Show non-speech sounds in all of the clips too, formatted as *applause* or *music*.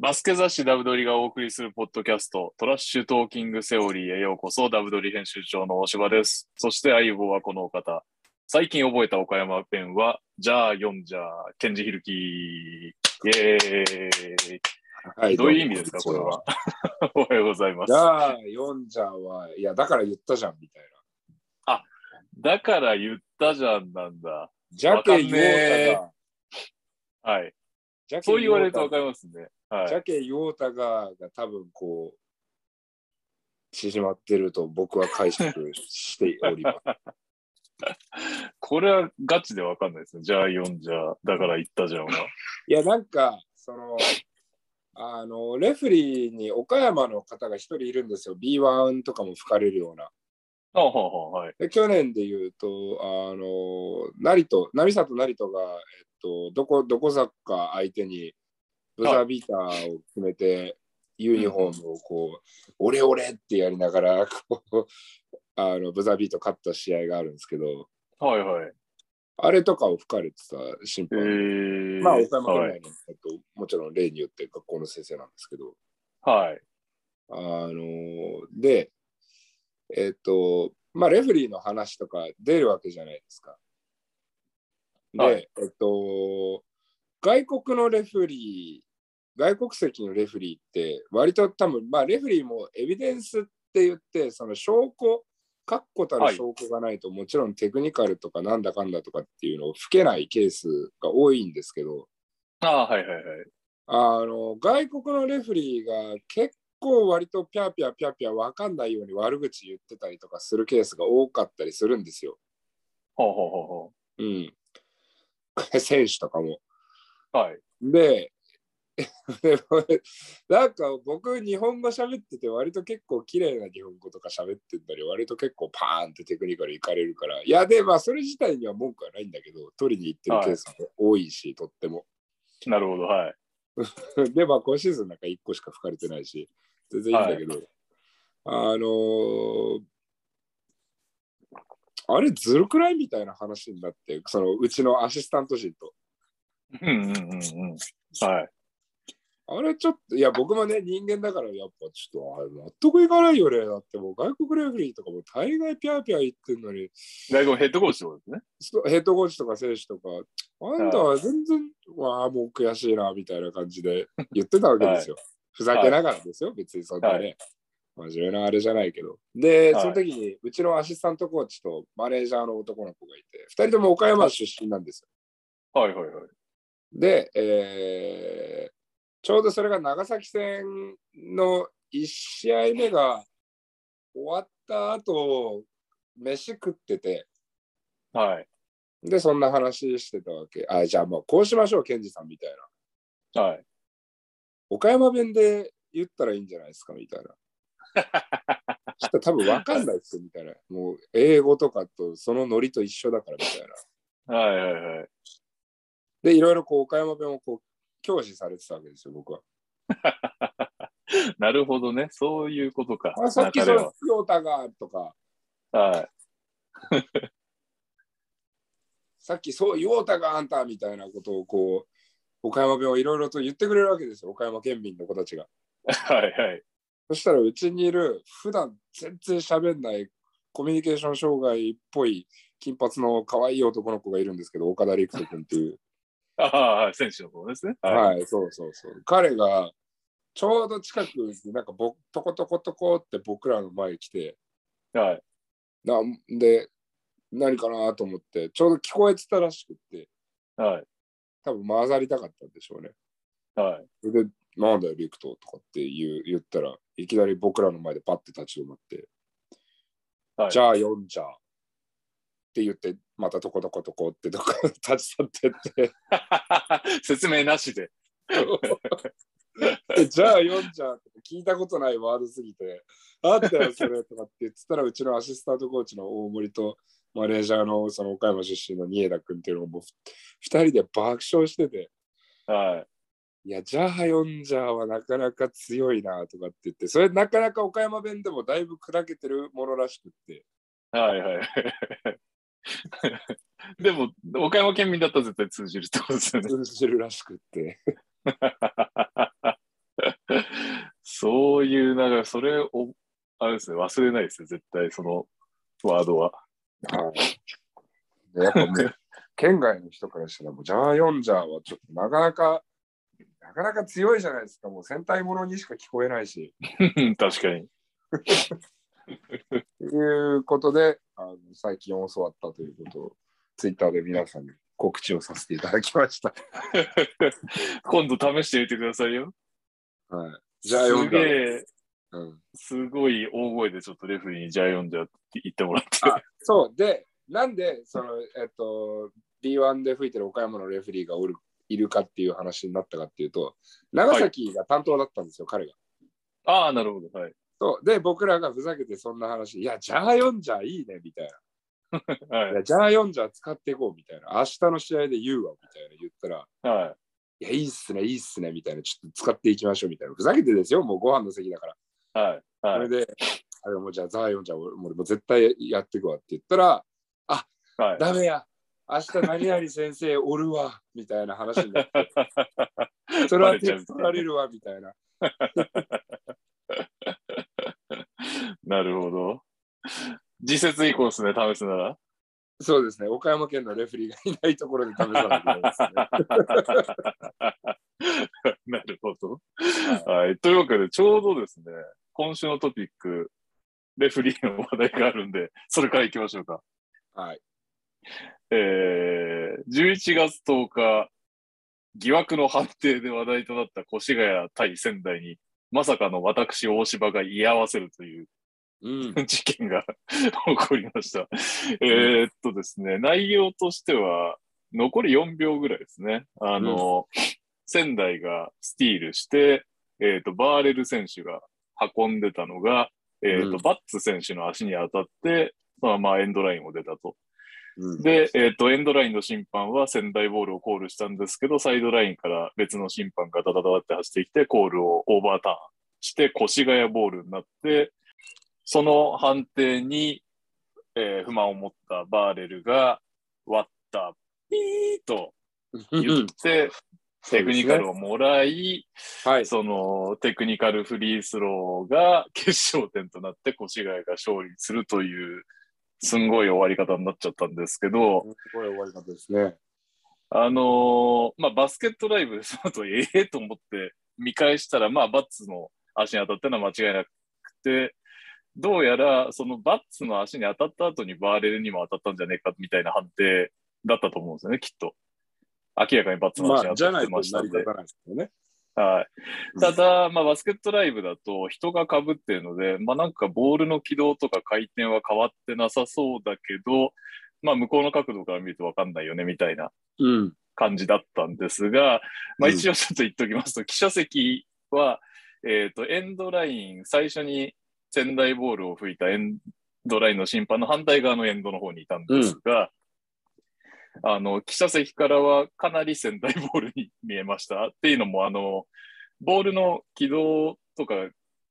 バスケ雑誌ダブドリがお送りするポッドキャスト、トラッシュトーキングセオリーへようこそ、ダブドリ編集長の大柴です。そして相棒はこのお方。最近覚えた岡山弁は、じゃあ読んじゃ、ケンジヒルキー。イェーイ。はいどういう意味ですか、これは。*laughs* おはようございますじ。ゃあ、読んじゃは、いや、だから言ったじゃん、みたいな。だから言ったじゃんなんだ。ジャケヨータが、はい。そう言われるとわかりますね。はい。ジャケヨータが、が多分こう、縮まってると僕は解釈しております。*laughs* これはガチでわかんないですね。じゃあ読んじゃ、だから言ったじゃんは。いや、なんか、その、あの、レフリーに岡山の方が一人いるんですよ。B1 とかも吹かれるような。あはははい。で去年で言うと、あの、成戸、成里成戸が、えっと、どこ、どこサッカー相手に、ブザービーターを決めて、ユニフォームをこう、オレオレってやりながら、こう、*laughs* あの、ブザービート勝った試合があるんですけど、はいはい。あれとかを吹かれてた審え判。ー、まあ、岡山県はい。内の、えっと、もちろん例によって学校の先生なんですけど、はい。あので、えっと、まあ、レフリーの話とか出るわけじゃないですか。で、はいえっと、外国のレフリー、外国籍のレフリーって、割と多分、まあ、レフリーもエビデンスって言って、その証拠、確固たる証拠がないと、もちろんテクニカルとかなんだかんだとかっていうのを吹けないケースが多いんですけど、ああ、はいはいはい。あの外国のレフリーが結構割とピャーピャーピャーピャー分かんないように悪口言ってたりとかするケースが多かったりするんですよ。ほうほうほうほうん。選手とかも。う。はい。で、*laughs* なんか僕日本語喋ってて割と結構綺麗な日本語とか喋ってたり割と結構パーンってテクニカルいかれるからいやでまあそれ自体には文句はないんだけど取りに行ってるケースも多いし、とっても。なるほど、はい。*laughs* で、まあ、今シーズンなんか1個しか吹かれてないし、全然いいんだけど、あのーあれずるくないみたいな話になって、そのうちのアシスタント陣と。うんうんうんうん。はい。あれちょっと、いや、僕もね、人間だから、やっぱちょっと、あれ納得いかないよね。だってもう外国レフェリーとかも大概ピャーピャー言ってんのに、外国ヘッドコーチとですね。スヘッドコーチとか選手とか、あんたは全然、わあ、もう悔しいな、みたいな感じで言ってたわけですよ。ふざけながらですよ、別にそんなね、真面目なあれじゃないけど。で、はいその時に、うちのアシスタントコーチとマネージャーの男の子がいて、二人とも岡山出身なんですよ。はいはいはい。で、えーちょうどそれが長崎戦の1試合目が終わった後、飯食ってて、はい。で、そんな話してたわけ。あ、じゃあもうこうしましょう、ケンジさんみたいな。はい。岡山弁で言ったらいいんじゃないですかみたいな。*laughs* ちょっと多分分かんないですよみたいな。もう英語とかとそのノリと一緒だからみたいな。はいはいはい。で、いろいろこう岡山弁をこう教師されてたわけですよ、僕は。*laughs* なるほどね。そういうことか。あさっきそのヨータがとか、は。はい。*laughs* さっきそうヨータがあんたみたいなことをこう、岡山弁をいろいろと言ってくれるわけですよ、岡山県民の子たちが。*laughs* はいはい。そしたらうちにいる普段全然喋んないコミュニケーション障害っぽい金髪の可愛い男の子がいるんですけど、岡田陸斗君っていう。ああ、選手の方ですね。はい、そうそうそう。彼がちょうど近くになんかぼトコトコトコって僕らの前に来て、はい。なんで、何かなと思って、ちょうど聞こえてたらしくって、はい。多分混ざりたかったんでしょうね。はい。それで、なんだよ、陸斗とかって言う言ったら、いきなり僕らの前でパッて立ち止まって、はい。じゃあ読んじゃって言って、またトコトコトコってどっか *laughs* 立ち去ってって、*laughs* 説明なしで。*laughs* でじゃあ読んじゃって聞いたことないワードすぎて、あったよ、それとかって言ってたら、うちのアシスタントコーチの大森とマネージャーのその岡山出身の新枝君っていうのをもう二人で爆笑してて、はい。いや、じゃあ読んじゃはなかなか強いなとかって言って、それなかなか岡山弁でもだいぶ砕けてるものらしくって、はいはい。*laughs* でも、岡山県民だったら絶対通じるってことですよね。通じるらしくって。*laughs* そういう、なんか、それを、あれですね、忘れないですよ、絶対、そのワードは。はい。でやっぱもう、*laughs* 県外の人からしたら、もうジャーヨンジャーはちょっとなかなか、なかなか強いじゃないですか。もう戦隊ものにしか聞こえないし。確かに。ということで、あの最近教わったということを、ツイッターで皆さんに告知をさせていただきました。*laughs* 今度試してみてくださいよ。はい。ジャーヨすンジャー。げえ、うん、すごい大声でちょっとレフェリーにジャイオンジャーって言ってもらって。あそう。で、なんで、その、えっと、B1 で吹いてる岡山のレフェリーがおるいるかっていう話になったかっていうと、長崎が担当だったんですよ、彼が。ああ、なるほど。はい。そうで、僕らがふざけてそんな話、いや、ジャーヨンジャーいいね、みたいな。はいや、ジャーヨンジャー使っていこう、みたいな。明日の試合で言うわ、みたいな言ったら、い。はいや、いいっすね、いいっすね、みたいな。ちょっと使っていきましょう、みたいな。ふざけてですよ、もうご飯の席だから。い。はい。はい。それで、あれもうじゃあ、ザーヨンジャー、俺もう絶対やっていくわって言ったら、はい。ダメや、明日何々先生おるわ、みたいな話になって、*laughs* それは手取られるわ、みたいな。*laughs* *laughs* なるほど。次節以降ですね、試すなら。そうですね、岡山県のレフェリーがいないところで試さないですね。*laughs* なるほど。はい。というわけで、ちょうどですね、今週のトピック、レフェリーの話題があるんで、それから行きましょうか。はい。えー、11月10日、疑惑の判定で話題となった越谷対仙台に、まさかの私、大柴が居合わせるといううん。*laughs* 事件が *laughs* 起こりました。えーっとですね、内容としては、残り4秒ぐらいですね。あの、仙台がスティールして、えーっと、バーレル選手が運んでたのが、えーっと、うんバッツ選手の足に当たって、そのままエンドラインを出たと。うん、で、えっ、と、エンドラインの審判は仙台ボールをコールしたんですけど、サイドラインから別の審判がダダダダって走ってきて、コールをオーバーターンして、越谷ボールになって、その判定に、えー不満を持ったバーレルが、割った、ピーと言って、*laughs* テクニカルをもらい、はい。そのテクニカルフリースローが決勝点となって越谷が勝利するという、すんごい終わり方になっちゃったんですけど、すごい終わり方ですね。あのーまあ、バスケットライブでその後、ええと思って見返したら、まあ、バッツの足に当たったのは間違いなくて、どうやら、そのバッツの足に当たった後にバーレルにも当たったんじゃねえかみたいな判定だったと思うんですよね、きっと。明らかにバッツのまあ、足に当たっじゃないとてましたんで。成り立たないですけどね。はい。うんただ、まあ、バスケットライブだと人が被ってるので、まあ、なんかボールの軌道とか回転は変わってなさそうだけど、まあ、向こうの角度から見ると分かんないよね、みたいなうん。感じだったんですが、まあ、うん一応ちょっと言っておきますと、記者席は、えっ、と、エンドライン、最初に仙台ボールを吹いたエンドラインの審判の反対側のエンドの方にいたんですが、あの、記者席からはかなり仙台ボールに見えました。っていうのも、あの、ボールの軌道とか、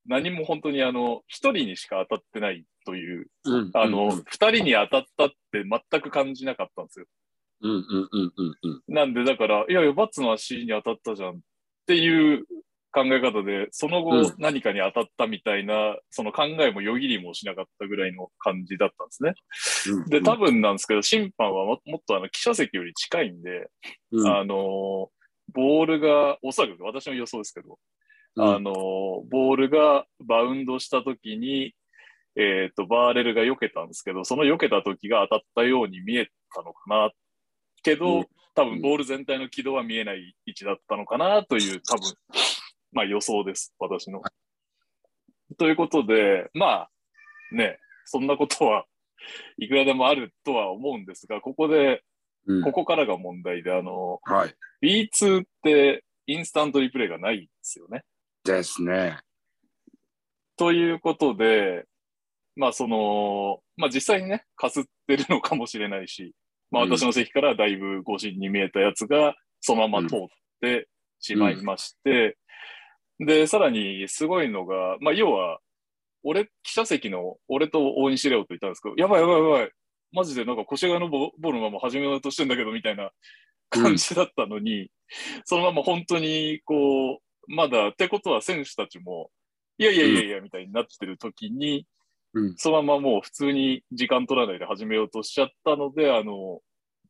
何も本当にあの、一人にしか当たってないという、うん。あの、二、人に当たったって全く感じなかったんですよ。うんうんうんうんうん。なんで、だから、いやいや、バッツの足に当たったじゃんっていう考え方で、そのうん。後何かに当たったみたいな、その考えもよぎりもしなかったぐらいの感じだったんですね。うん。で、多分なんですけど、審判はももっとあの記者席より近いんで、うん。あの、ボールが、おそらく私の予想ですけど、うん。あの、ボールがバウンドしたときに、えっ、と、バーレルが避けたんですけど、その避けた時が当たったように見えたのかな。けど、うん。多分ボール全体の軌道は見えない位置だったのかなという、多分、まあ予想です、私の。ということで、まあ、ね、そんなことは *laughs* いくらでもあるとは思うんですが、ここで、うんここからが問題で、あの、はい。B2 ってインスタントリプレイがないんですよね。ですね。ということで、まあその、まあ実際にね、かすってるのかもしれないし、まあうん私の席からだいぶ誤審に見えたやつがそのまま通ってしまいまして、で、さらにすごいのが、まあ要は、俺、記者席の俺と大西レオと言ったんですけど、やばいやばいやばい、マジでなんか腰がのボボールのまま始めようとしてんだけどみたいな感じだったのに、そのまま本当にこう、まだ、ってことは選手たちも、いやいやいやいや、みたいになってる時に、うん。そのままもう普通に時間取らないで始めようとしちゃったので、あの、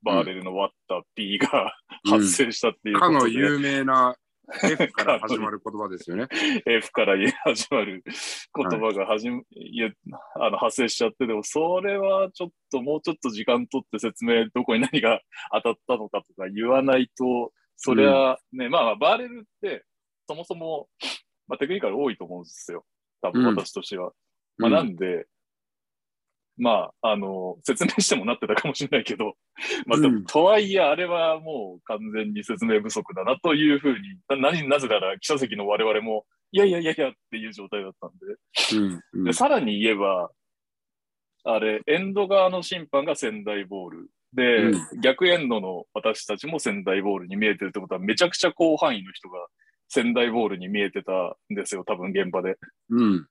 バーレルの割った P がうん。発生したっていうかの有名な F *laughs* から始まる言葉ですよね。F から始まる言葉が始め、いやあの発生しちゃって、でもそれはちょっともうちょっと時間取って説明、どこに何が当たったのかとか言わないと、それはね、まあまあバーレルってそもそも、まあ、テクニカル多いと思うんですよ。多分私としては。まあなんで、まあ、あの、説明してもなってたかもしれないけど、*laughs* まあ、とはいえ、あれはもう完全に説明不足だなというふうに、な何なぜなら記者席の我々も、いやいやいやいやっていう状態だったんで。うんうんで、さらに言えば、あれ、エンド側の審判が仙台ボール。で、う逆エンドの私たちも仙台ボールに見えてるってことは、めちゃくちゃ広範囲の人が仙台ボールに見えてたんですよ、多分現場で。うん。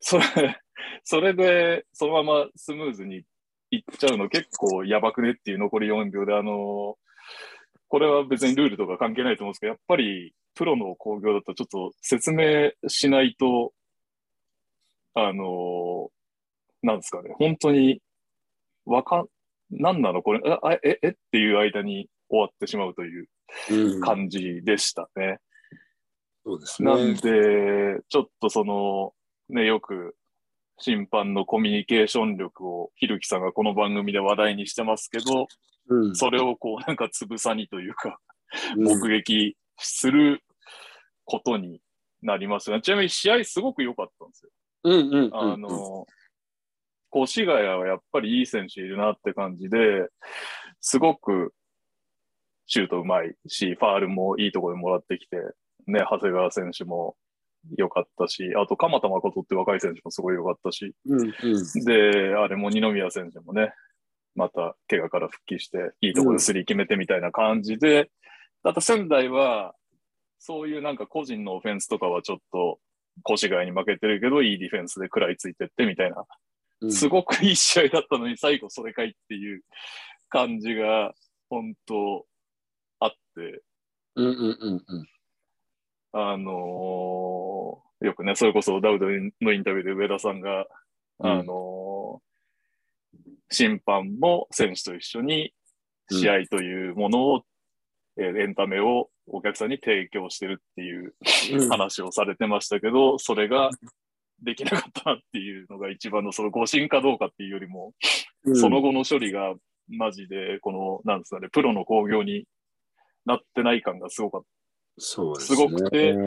それ、それで、そのままスムーズにいっちゃうの結構やばくねっていう残り4秒で、あのこれは別にルールとか関係ないと思うんですけど、やっぱりプロの工業だとちょっと説明しないと、あのなんですかね、本当にわかん、なんなの？これ、ああえ、え？っていう間に終わってしまうといううん感じでしたね。そうですなんね。で、ちょっとその、ね、よく審判のコミュニケーション力をひるきさんがこの番組で話題にしてますけど、うんそれをこうなんかつぶさにというか、うん目撃することになりますよね。ちなみに試合すごく良かったんですよ。うんうんうんあの、越谷はやっぱりいい選手いるなって感じで、すごくシュートうまいし、ファールもいいところでもらってきて、ね、長谷川選手も良かったし、あと鎌田誠って若い選手もすごい良かったし、うんうん。で、あれも二宮選手もね、また怪我から復帰して、いいところでスリー決めてみたいな感じで、あと仙台は、そういうなんか個人のオフェンスとかはちょっと、越谷に負けてるけど、いいディフェンスで食らいついてってみたいな、うん。すごくいい試合だったのに、最後それかいっていう感じが、本当あって、うんうんうんうんあのーよくね、それこそダウドのインタビューで上田さんが、うんあのー審判も選手と一緒に試合というものを、えーエンタメをお客さんに提供してるっていううん話をされてましたけど、それができなかったなっていうのが一番のその誤審かどうかっていうよりも、うんその後の処理がマジで、この、なんですかね、プロの興行になってない感がすごかった。そうですすごくてね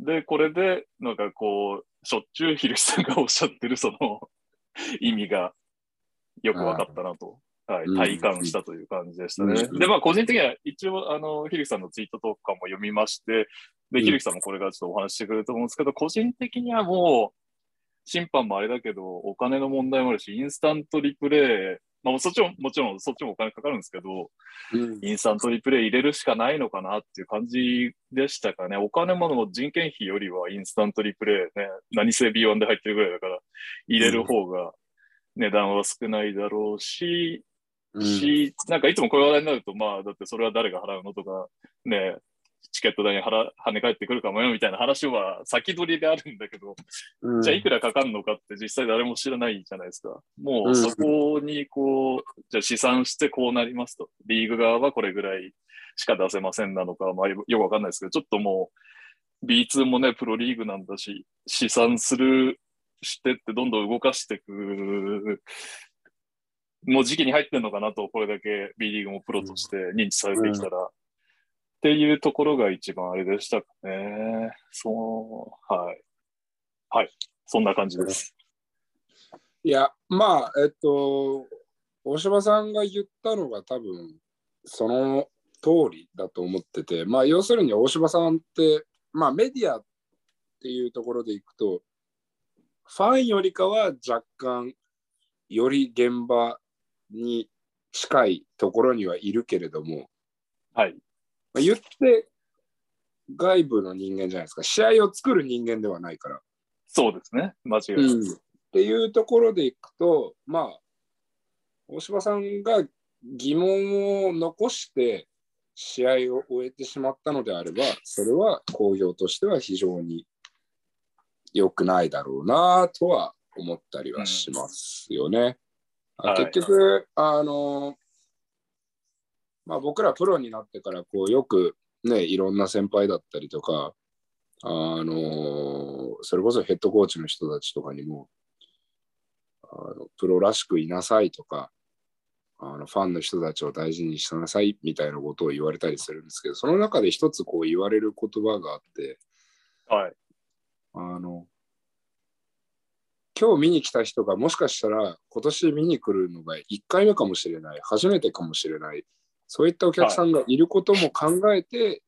で、これで、なんかこう、しょっちゅうひるしさんがおっしゃってるその *laughs* 意味がよく分かったなと、はい、うん。体感したという感じでしたね。うん。で、まあ、個人的には一応、あの、ひるしさんのツイートとかも読みまして、で、うん。ひるしさんもこれからちょっとお話ししてくれると思うんですけど、個人的にはもう、審判もあれだけど、お金の問題もあるし、インスタントリプレイ、まあ、そっちも、もちろんそっちもお金かかるんですけど、うん。インスタントリプレイ入れるしかないのかなっていう感じでしたかね。お金もの人件費よりはインスタントリプレイね、何せ B1 で入ってるぐらいだから、入れる方が値段は少ないだろうし、うん。し、なんかいつもこういう話題になると、まあ、だってそれは誰が払うのとか、ね、チケット代に払跳ね返ってくるかもよみたいな話は先取りであるんだけど、うんじゃあいくらかかるのかって実際誰も知らないじゃないですか。もううんそこにこう、じゃあ試算してこうなりますと。リーグ側はこれぐらいしか出せませんなのか、まあよくわかんないですけど、ちょっともう B2 もね、プロリーグなんだし、試算する、してってどんどん動かしていく、もう時期に入ってんのかなと、これだけ B リーグもプロとして認知されてきたら。っていうところが一番あれでしたかね。そう、はい。はい。そんな感じです。いや、まあ、えっと、大島さんが言ったのが多分、その通りだと思ってて、まあ、要するに大島さんって、まあ、メディアっていうところでいくと、ファンよりかは若干、より現場に近いところにはいるけれども、はい。まあ、言って外部の人間じゃないですか。試合を作る人間ではないから。そうですね。間違いない。うんっていうところでいくと、まあ、大島さんが疑問を残して試合を終えてしまったのであれば、それは工業としては非常に良くないだろうなとは思ったりはしますよね。うんはい結局、あの、まあ、僕らプロになってからこうよくね、いろんな先輩だったりとか、あのそれこそヘッドコーチの人たちとかにも、あのプロらしくいなさいとか、あのファンの人たちを大事にしなさいみたいなことを言われたりするんですけど、その中で一つこう言われる言葉があって、はい。あの、今日見に来た人がもしかしたら今年見に来るのが1回目かもしれない、初めてかもしれない、そういったお客さんがいることも考えて、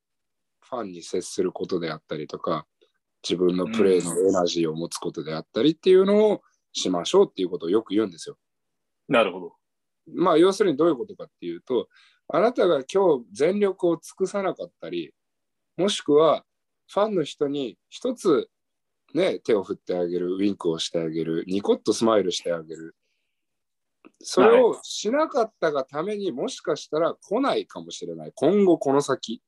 ファンに接することであったりとか、自分のプレーのエナジーを持つことであったりっていうのをしましょうっていうことをよく言うんですよ。なるほど。まあ要するにどういうことかっていうと、あなたが今日全力を尽くさなかったり、もしくはファンの人に一つね、手を振ってあげる、ウィンクをしてあげる、ニコッとスマイルしてあげる。それをしなかったがためにもしかしたら来ないかもしれない。今後この先、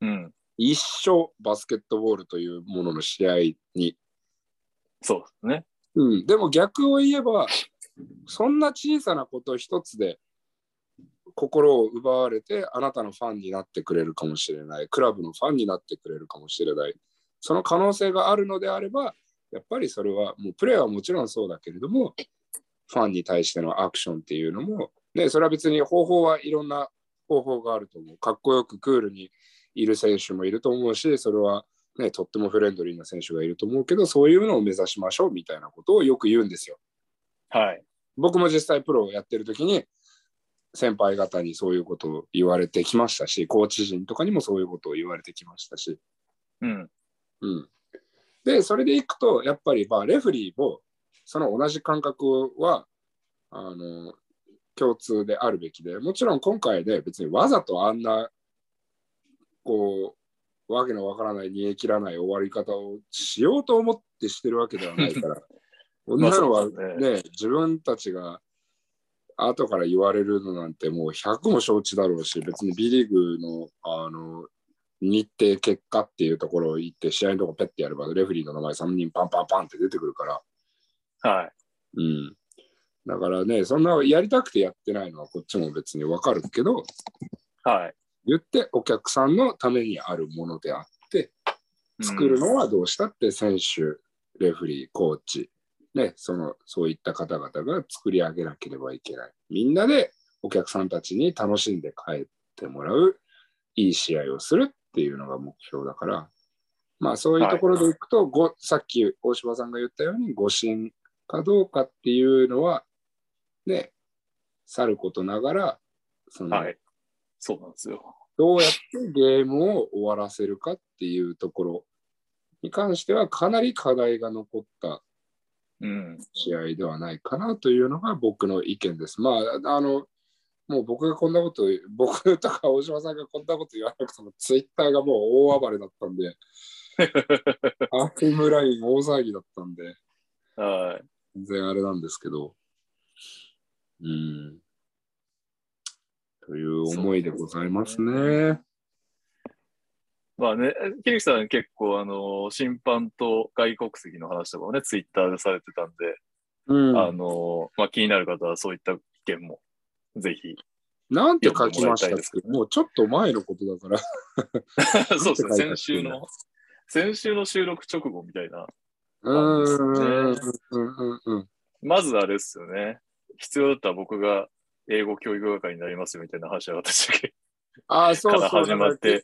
うん。一生バスケットボールというものの試合に。そうですね。うん、でも逆を言えば、そんな小さなこと一つで心を奪われてあなたのファンになってくれるかもしれない。クラブのファンになってくれるかもしれない。その可能性があるのであれば、やっぱりそれはもうプレーはもちろんそうだけれども、ファンに対してのアクションっていうのも、ね、それは別に方法はいろんな方法があると思う。かっこよくクールにいる選手もいると思うし、それは、ね、とってもフレンドリーな選手がいると思うけど、そういうのを目指しましょうみたいなことをよく言うんですよ。はい。僕も実際プロをやってる時に、先輩方にそういうことを言われてきましたし、コーチ陣とかにもそういうことを言われてきましたし、うん。うん。で、それでいくと、やっぱり、まあ、レフリーも、その同じ感覚は、あの、共通であるべきで、もちろん今回で別にわざとあんな、こう、わけのわからない、煮え切らない終わり方をしようと思ってしてるわけではないから、こんなのはまあそうですね、自分たちが後から言われるのなんてもう100も承知だろうし、別に B リーグのあの日程結果っていうところを行って、試合のとこペッてやれば、レフェリーの名前3人パンパンパンって出てくるから、はい。うん。だからね、そんなやりたくてやってないのはこっちも別にわかるけど、はい。言ってお客さんのためにあるものであって、作るのはどうしたって選手、レフェリー、コーチ、ね、そのそういった方々が作り上げなければいけない。みんなでお客さんたちに楽しんで帰ってもらう、いい試合をするっていうのが目標だから、まあそういうところでいくと、ごさっき大島さんが言ったように、誤審かどうかっていうのは、ね、さることながら、その、はい。そうなんですよ。どうやってゲームを終わらせるかっていうところに関してはかなり課題が残ったうん。試合ではないかなというのが僕の意見です。まあ、あの、もう僕がこんなこと、僕とか大島さんがこんなこと言わなくても、ツイッターがもう大暴れだったんで、ハーフムライン大騒ぎだったんで、はい。全然あれなんですけど、うん。という思いでございますね。まあね、桐木さん結構あの、審判と外国籍の話とかもね、ツイッターでされてたんで、うん。あの、まあ気になる方はそういった意見も、ぜひ。なんて書きましたっけ？もうちょっと前のことだから。*laughs* そうですね、先週の、先週の収録直後みたいな。ん。まずあれですよね。必要だったら僕が英語教育係になりますよみたいな話は私だけ。ああ、そうからそう。始まって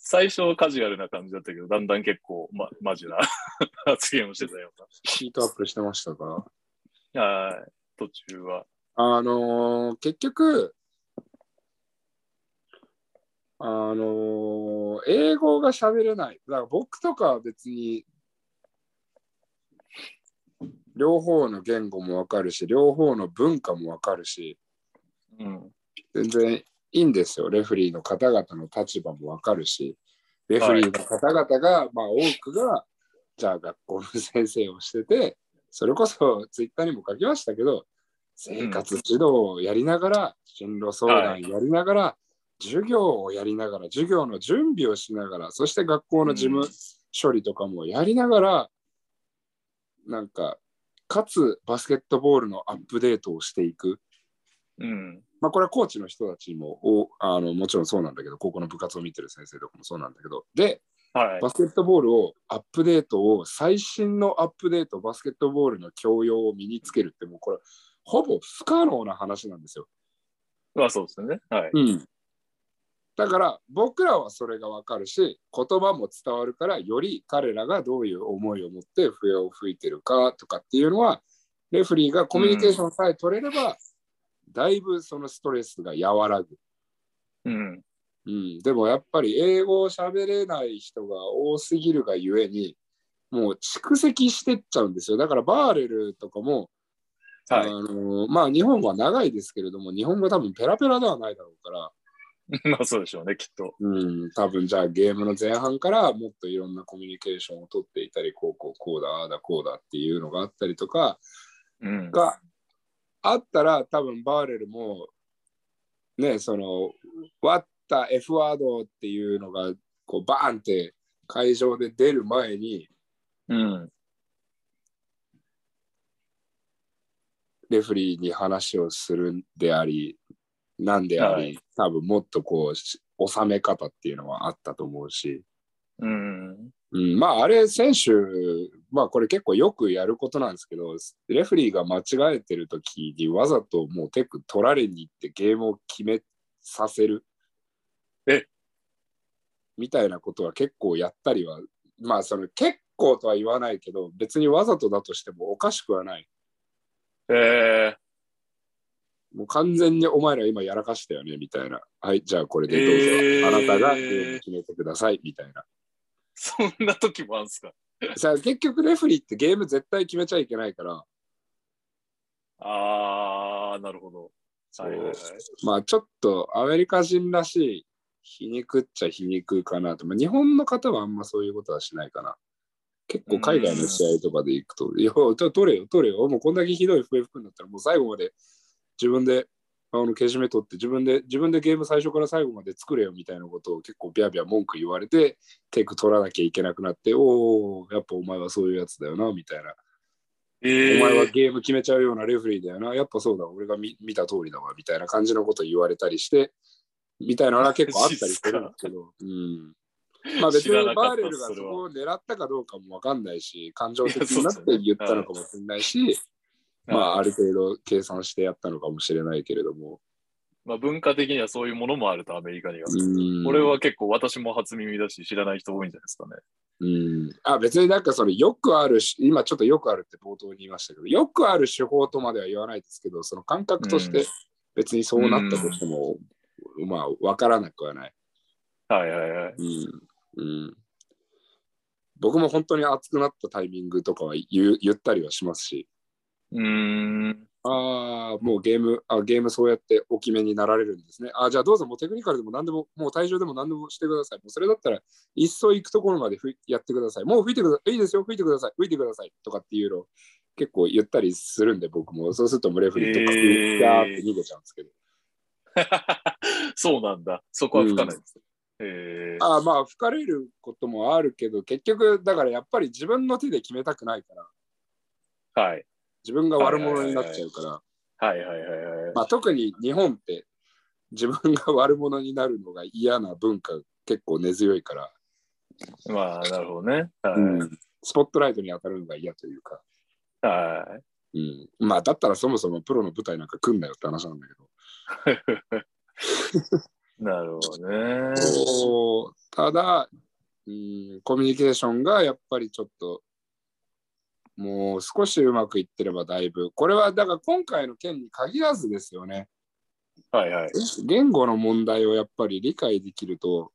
最初はカジュアルな感じだったけど、だんだん結構、ま、マジな *laughs* 発言をしてたよヒートアップしてましたか？うな。はい。途中は。あのー結局、あのー英語が喋れない。だから僕とかは別に、両方の言語もわかるし、両方の文化もわかるし、うん。全然いいんですよ。レフェリーの方々の立場もわかるし、レフェリーの方々が、まあ多くが、じゃあ学校の先生をしてて、それこそツイッターにも書きましたけど、生活指導をやりながら、進路相談やりながら、授業をやりながら、授業の準備をしながら、そして学校の事務処理とかもやりながら、なんか、かつバスケットボールのアップデートをしていく。うん。まあ、これはコーチの人たちもおあのもちろんそうなんだけど、高校の部活を見てる先生とかもそうなんだけど、で、はい。バスケットボールをアップデートを、最新のアップデート、バスケットボールの教養を身につけるって、もうこれ、ほぼ不可能な話なんですよ。まあそうですね。はい。うん。だから、僕らはそれがわかるし、言葉も伝わるから、より彼らがどういう思いを持って笛を吹いてるかとかっていうのは、レフリーがコミュニケーションさえ取れれば、だいぶそのストレスが和らぐ。うん。うん、でもやっぱり英語を喋れない人が多すぎるがゆえに、もう蓄積してっちゃうんですよ。だからバーレルとかも、はい。あのまあ日本は長いですけれども、日本語多分ペラペラではないだろうから、*laughs* まあそうでしょうね、きっと。うん、多分じゃあゲームの前半からもっといろんなコミュニケーションを取っていたり、こうこうこうだ、ああだこうだっていうのがあったりとかうん。があったら、多分バーレルも、ね、その、割った F ワードっていうのが、こうバーンって会場で出る前に、うん。レフリーに話をするんであり、なんであり、はい多分もっとこう、し収め方っていうのはあったと思うし、うん。うん、まああれ選手、まあこれ結構よくやることなんですけど、レフリーが間違えてる時にわざともうテク取られに行ってゲームを決めさせる。えみたいなことは結構やったりは、まあその結構とは言わないけど、別にわざとだとしてもおかしくはない。えもう完全にお前ら今やらかしたよねみたいな。はい、じゃあこれでどうぞ。えーあなたがゲーム決めてくださいみたいな。そんな時もあるんすか？さあ結局レフリーってゲーム絶対決めちゃいけないから、あー、なるほど。そうはいはいはい。まあちょっとアメリカ人らしい皮肉っちゃ皮肉かなと。まあ、日本の方はあんまそういうことはしないかな。結構海外の試合とかで行くと、いや、と取れよ、取れよ。もうこんだけひどい笛吹くんだったら、もう最後まで自分であのけじめ取って自分で、自分でゲーム最初から最後まで作れよみたいなことを結構ビャビャ文句言われて、テイク取らなきゃいけなくなって、おお、やっぱお前はそういうやつだよな、みたいな。えお前はー、ゲーム決めちゃうようなレフリーだよな。やっぱそうだ、俺が見見た通りだわ、みたいな感じのこと言われたりして、みたいなのが結構あったりするんですけど。うん。まあ別にバーレルがそこを狙ったかどうかもわかんないし、感情的になって言ったのかもしれないし、まあある程度計算してやったのかもしれないけれども。まあ、文化的にはそういうものもあると、アメリカには。うん。これは結構私も初耳だし、知らない人多いんじゃないですかね。うん。あ、別になんかそれよくあるし、今ちょっとよくあるって冒頭に言いましたけど、よくある手法とまでは言わないですけど、その感覚として別にそうなったとしても、まあわからなくはない。はいはいはい。うんうん、僕も本当に熱くなったタイミングとかは言う言ったりはしますし、うーん。ああ、もうゲームあ、ゲームそうやって大きめになられるんですね。あーじゃあどうぞもうテクニカルでも何でも、もう退場でも何でもしてください。もうそれだったら、一層行くところまでふいやってください。もう吹いてください。いいですよ、吹いてください。吹いてください。とかっていうのを結構言ったりするんで、僕も。そうするともうレフェリーとか、へーギャーって逃げちゃうんですけど。そうなんだ。そこは吹かないです。えー、ああ、まあ、吹かれることもあるけど、結局、だからやっぱり自分の手で決めたくないから、はい。自分が悪者になっちゃうから、はいはいはいはい。まあ、特に日本って自分が悪者になるのが嫌な文化結構根強いから、まあ、なるほどね。はい。うんスポットライトに当たるのが嫌というか、はい。うん、まあだったらそもそもプロの舞台なんか組んだよって話なんだけ *laughs* なるほどね。ただ、うん、コミュニケーションがやっぱりちょっともう少しうまくいってればだいぶこれはだから今回の件に限らずですよねはいはい。言語の問題をやっぱり理解できると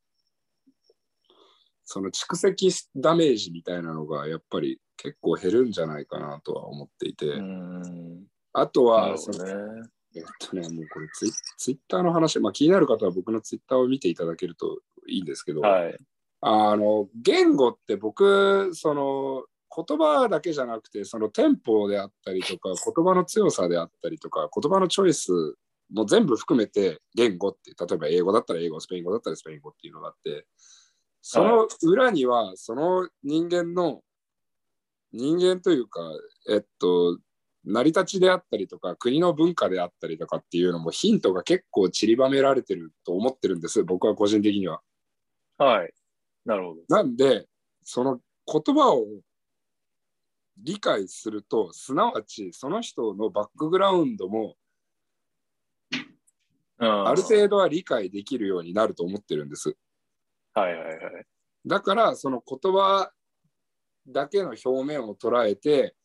その蓄積ダメージみたいなのがやっぱり結構減るんじゃないかなとは思っていて、うーん。あとなはそのね。えっとねもうこれツイツイッターの話、まあ、気になる方は僕のツイッターを見ていただけるといいんですけど、はい。あの言語って僕その言葉だけじゃなくてそのテンポであったりとか *laughs* 言葉の強さであったりとか言葉のチョイスも全部含めて言語って例えば英語だったら英語スペイン語だったらスペイン語っていうのがあってその裏にはその人間の人間というか、えっと、成り立ちであったりとか、国の文化であったりとかっていうのもヒントが結構散りばめられてると思ってるんです、僕は個人的には。はい。なるほど。なんで、その言葉を理解すると、すなわちその人のバックグラウンドもあある程度は理解できるようになると思ってるんです。はいはいはい。だから、その言葉だけの表面を捉えて、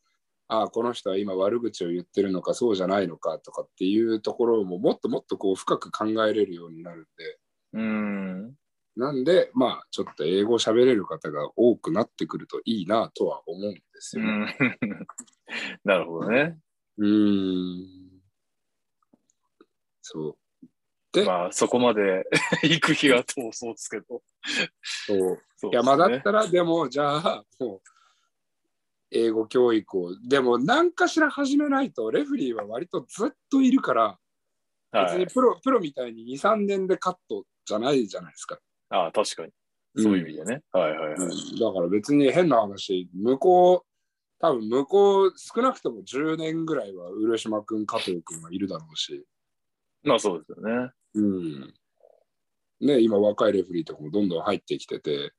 ああ、この人は今悪口を言ってるのか、そうじゃないのかとかっていうところももっともっとこう深く考えれるようになるんで、うん。なんで、まあ、ちょっと英語喋れる方が多くなってくるといいなとは思うんですうよね。ん *laughs* なるほどね。うーん。そう。で、まあ、そこまで *laughs* 行く日が通そうですけど。そうそういや、まあだねったら、でも、じゃあ、もう、英語教育を、でも、何かしら始めないと、レフェリーは割とずっといるから、別はい。にプロ,、プロみたいに2、3年でカットじゃないじゃないですか。ああ、確かに。そういう意味でね。はいはいはい。うんだから別に変な話、向こう、多分向こう、少なくとも10年ぐらいは、浦島君、加藤君はいるだろうし、まあそうですよね。うん。ね、今、若いレフェリーとかもどんどん入ってきてて、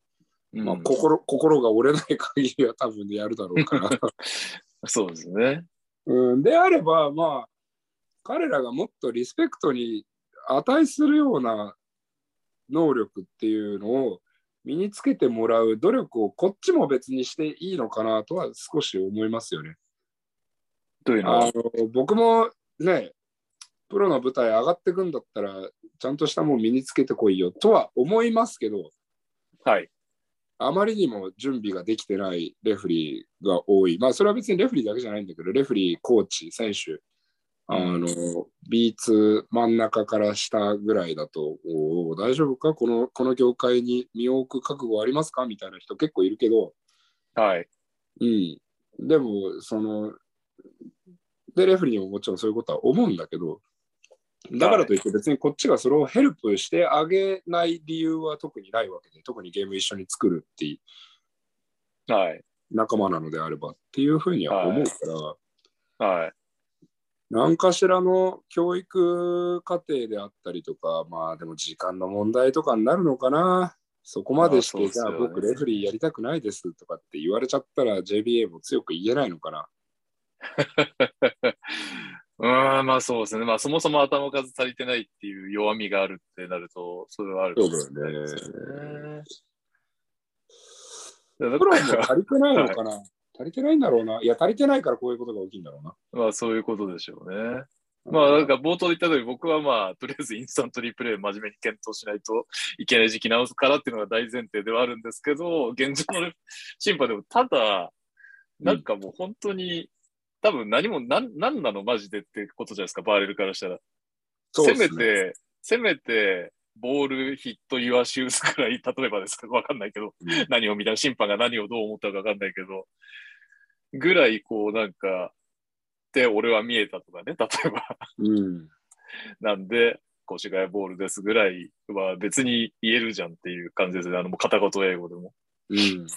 うんまあ、心心が折れない限りは多分やるだろうから。*laughs* そうですね。うん、であれば、まあ、彼らがもっとリスペクトに値するような能力っていうのを身につけてもらう努力をこっちも別にしていいのかなとは少し思いますよね。というの？は、あの僕もね、プロの舞台上がってくんだったら、ちゃんとしたもん身につけてこいよとは思いますけど、はい。あまりにも準備ができてないレフェリーが多い。まあ、それは別にレフェリーだけじゃないんだけど、レフェリー、コーチ、選手、あの、B2 真ん中から下ぐらいだと、大丈夫か？このこの業界に身を置く覚悟ありますか？みたいな人結構いるけど、はい。うん。でも、その、で、レフェリーにももちろんそういうことは思うんだけど、だからといって別にこっちがそれをヘルプしてあげない理由は特にないわけで、特にゲーム一緒に作るっていうはい。仲間なのであればっていうふうには思うから、はい。何かしらの教育課程であったりとか、まあでも時間の問題とかになるのかな。そこまでして、じゃあ僕レフェリーやりたくないですとかって言われちゃったら JBA も強く言えないのかな。うーん、まあそうですね。まあそもそも頭数足りてないっていう弱みがあるってなると、それはあるかもしれないですよね。だプロもから足りてないのかな、足りてないんだろうな。いや、足りてないからこういうことが起きるんだろうな。まあそういうことでしょうね。まあなんか冒頭で言った通り僕はまあとりあえずインスタントリプレイ真面目に検討しないといけない時期直すからっていうのが大前提ではあるんですけど、現状の審判でもただ、なんかもう本当に、多分何もなん、なんなのマジでってことじゃないですか、バーレルからしたら。せそうですねめて、せめて、 ball hit your shoes くらい、例えばですかわかんないけど、うん何を見た、審判が何をどう思ったかわかんないけど、ぐらい、こう、なんか、で、俺は見えたとかね、*laughs* 例えば。うん。なんで、越谷ボールですぐらいは別に言えるじゃんっていう感じですね。あの、もう片言英語でも。うん。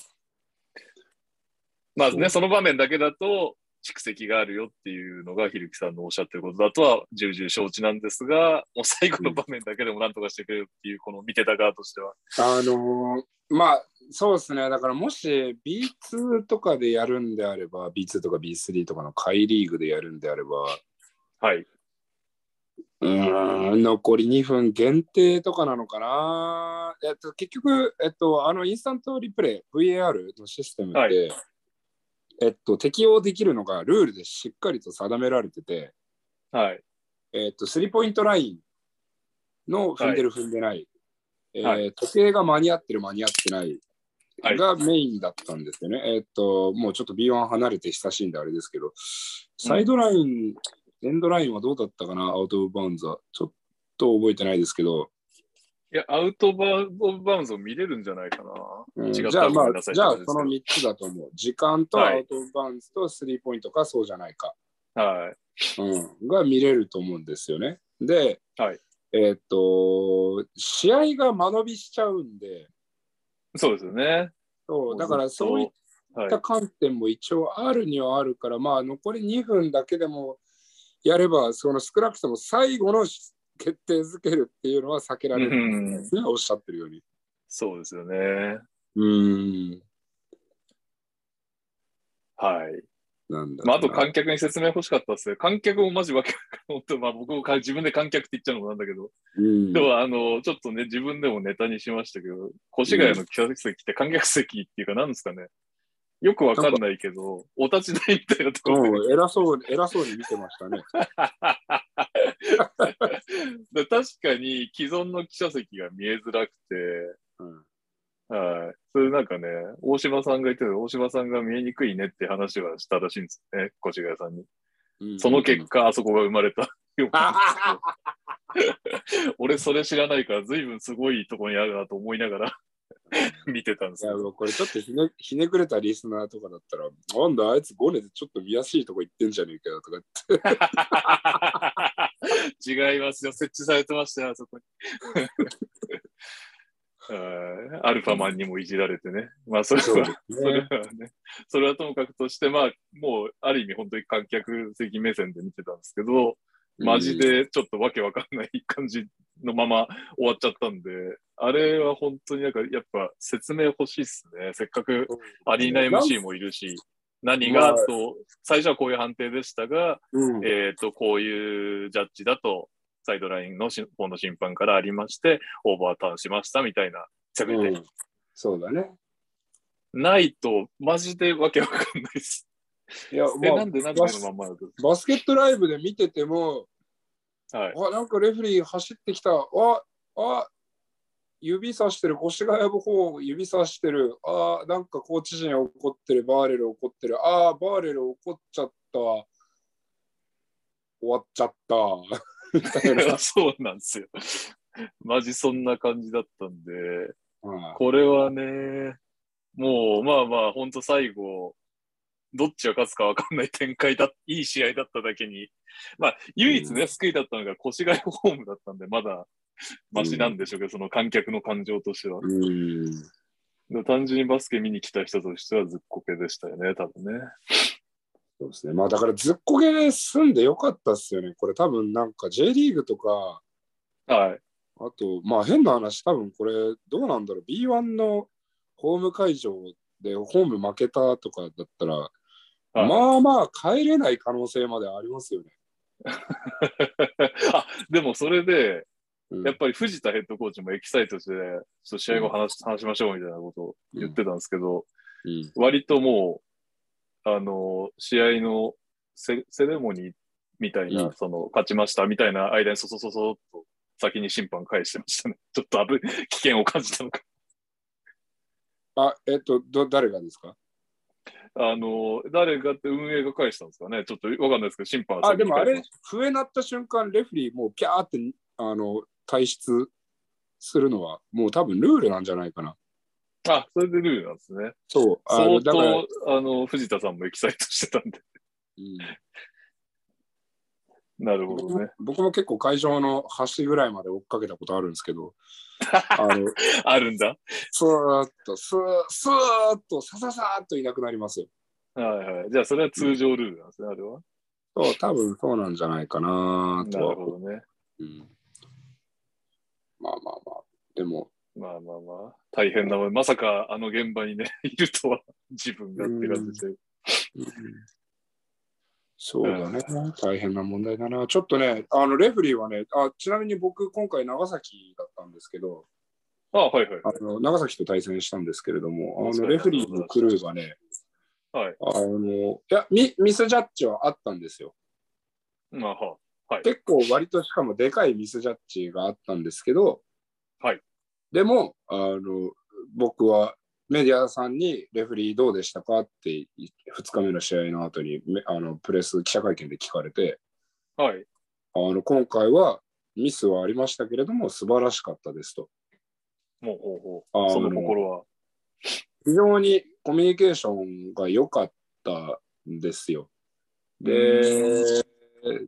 まあね、その場面だけだと、蓄積があるよっていうのが、ひるきさんのおっしゃってることだとは重々承知なんですが、もう最後の場面だけでもなんとかしてくれるっていう、この見てた側としては。あのーまあ、そうですね。だからもし B2 とかでやるんであれば、B2 とか B3 とかの下位リーグでやるんであれば、はい。うーん、残り2分限定とかなのかな。えっと、結局、えっと、あのインスタントリプレイ、VAR のシステムって、はいえっと、適用できるのがルールでしっかりと定められてて、はい。えっと、スリーポイントラインの踏んでる踏んでない、えーはい時計が間に合ってる間に合ってないはいがメインだったんですよね。えっと、もうちょっと B1 離れて久しいんであれですけど、サイドライン、エンドラインはどうだったかな、アウトオブバウンズは。ちょっと覚えてないですけど、いや、アウトバウオブバウンズを見れるんじゃないかな。うんじゃあ、まあじゃあその3つだと思う。時間とはいアウトバウンズとスリーポイントかそうじゃないか。はい。うん、が見れると思うんですよね。で、はいえーっと、試合が間延びしちゃうんで、そうですよね。そうだからそういっった観点も一応あるにはあるから、まあ残り2分だけでもやれば、その少なくとも最後の決定づけるっていうのは避けられるんですね、おっしゃってるように。そうですよね。うん。はい。なんだまあ、あと観客に説明欲しかったですね。観客もマジわけわかんない本当、まあ僕もか自分で観客って言っちゃうのもなんだけど、うんでもあの、ちょっとね、自分でもネタにしましたけど、越谷の記者席って観客席っていうか何ですかね。よくわかんないけど、お立ち台みたいなところで。うん、偉そうに、偉そうに見てましたね。で *laughs* 確かに既存の記者席が見えづらくて、うん。はい。それなんかね、大島さんが言ってた、大島さんが見えにくいねって話はしたらしいんですよね、越谷さんに。うん。その結果、あそこが生まれた。*laughs* 俺それ知らないから、随分すごいとこにあるなと思いながら *laughs* 見てたんですいや。もうこれちょっとひねひねくれたリスナーとかだったら、なんだ、あいつゴネでちょっと見やすいとこ行ってんじゃねえかよとか *laughs* 違いますよ。設置されてましたよ、あそこに。*laughs* はいアルファマンにもいじられてね。まあ、それは、ですそれね。はね、それはともかくとして、まあ、もう、ある意味、本当に観客席目線で見てたんですけど、マジでちょっとわけわかんない感じのまま終わっちゃったんで、あれは本当になんか、やっぱ説明欲しいっすね。せっかくアリーナ MC もいるし、何がまあと、最初はこういう判定でしたが、うん、えっ、と、こういうジャッジだと、サイドラインのし方の審判からありまして、オーバーターンしましたみたいな、せめて、うんそうだね。ないと、マジでわけわかんないです。いや、え、まあなんで、なんでバスこのまんまだと。バスケットライブで見てても、はい。あ、なんかレフェリー走ってきた。あ、あ、指さしてる、越谷の方指さしてる。あ、なんかコーチ陣怒ってる、バーレル怒ってる。あ、バーレル怒っちゃった。終わっちゃった。*laughs* みたいな。*laughs* そうなんですよ。マジそんな感じだったんで、はいこれはね、もうまあまあ、ほんと最後、どっちが勝つかわかんない展開だ、いい試合だっただけに、まあ、唯一ね、うん救いだったのが越谷ホームだったんで、まだマシなんでしょうけど、その観客の感情としては。うん。で単純にバスケ見に来た人としてはずっこけでしたよね、多分ね。そうですね。まあだからずっこけで済んでよかったっすよね。これ多分なんか J リーグとか、はい。あと、まあ変な話、多分これどうなんだろう。B1 のホーム会場でホーム負けたとかだったら、はいまあまあ帰れない可能性までありますよね。*laughs* あ、でもそれで、うんやっぱり藤田ヘッドコーチもエキサイトして、ちょっと試合後話,、話しましょうみたいなことを言ってたんですけど、うん割ともう、あの、試合のセセレモニーみたいな、うんその、勝ちましたみたいな間にそそそそっと先に審判返してましたね。*laughs* ちょっと危危険を感じたのか。あ、えっと、ど誰がですか？あの、誰がって運営が返したんですかね。ちょっとわかんないですけど、審判はあ、先でもあれ笛鳴った瞬間、レフェリーもうピャーってあの退出するのは、もう多分ルールなんじゃないかな。たあ、それでルールなんですね。そう。あ相のだから、当、あの、藤田さんもエキサイトしてたんで。うんなるほどね。僕も結構会場の端ぐらいまで追っかけたことあるんですけど、*laughs* あのあるんだ。スーッと、スースーッと、さささーっといなくなりますよ。はいはい。じゃあ、それは通常ルールなんですね、あれは。そう、多分そうなんじゃないかなとはなるほどね。うんまあまあまあ、でも、まあまあまあ、大変な、まさかあの現場にね、*laughs* いるとは、自分がって感じで。うんそうだね、大変な問題だな。ちょっとね、あのレフェリーはねあ、ちなみに僕、今回長崎だったんですけど、あはいはい。あの長崎と対戦したんですけれども、あのレフェリーのクルーがね、はい。あのいやミ、ミスジャッジはあったんですよ。まあは。はい。結構割としかもでかいミスジャッジがあったんですけど、はい。でも、あの僕はメディアさんにレフェリーどうでしたか？って2日目の試合の後にめあのプレス記者会見で聞かれて、はい。あの今回はミスはありましたけれども素晴らしかったですと。もうほうほう。その心は。非常にコミュニケーションが良かったんですよ。で、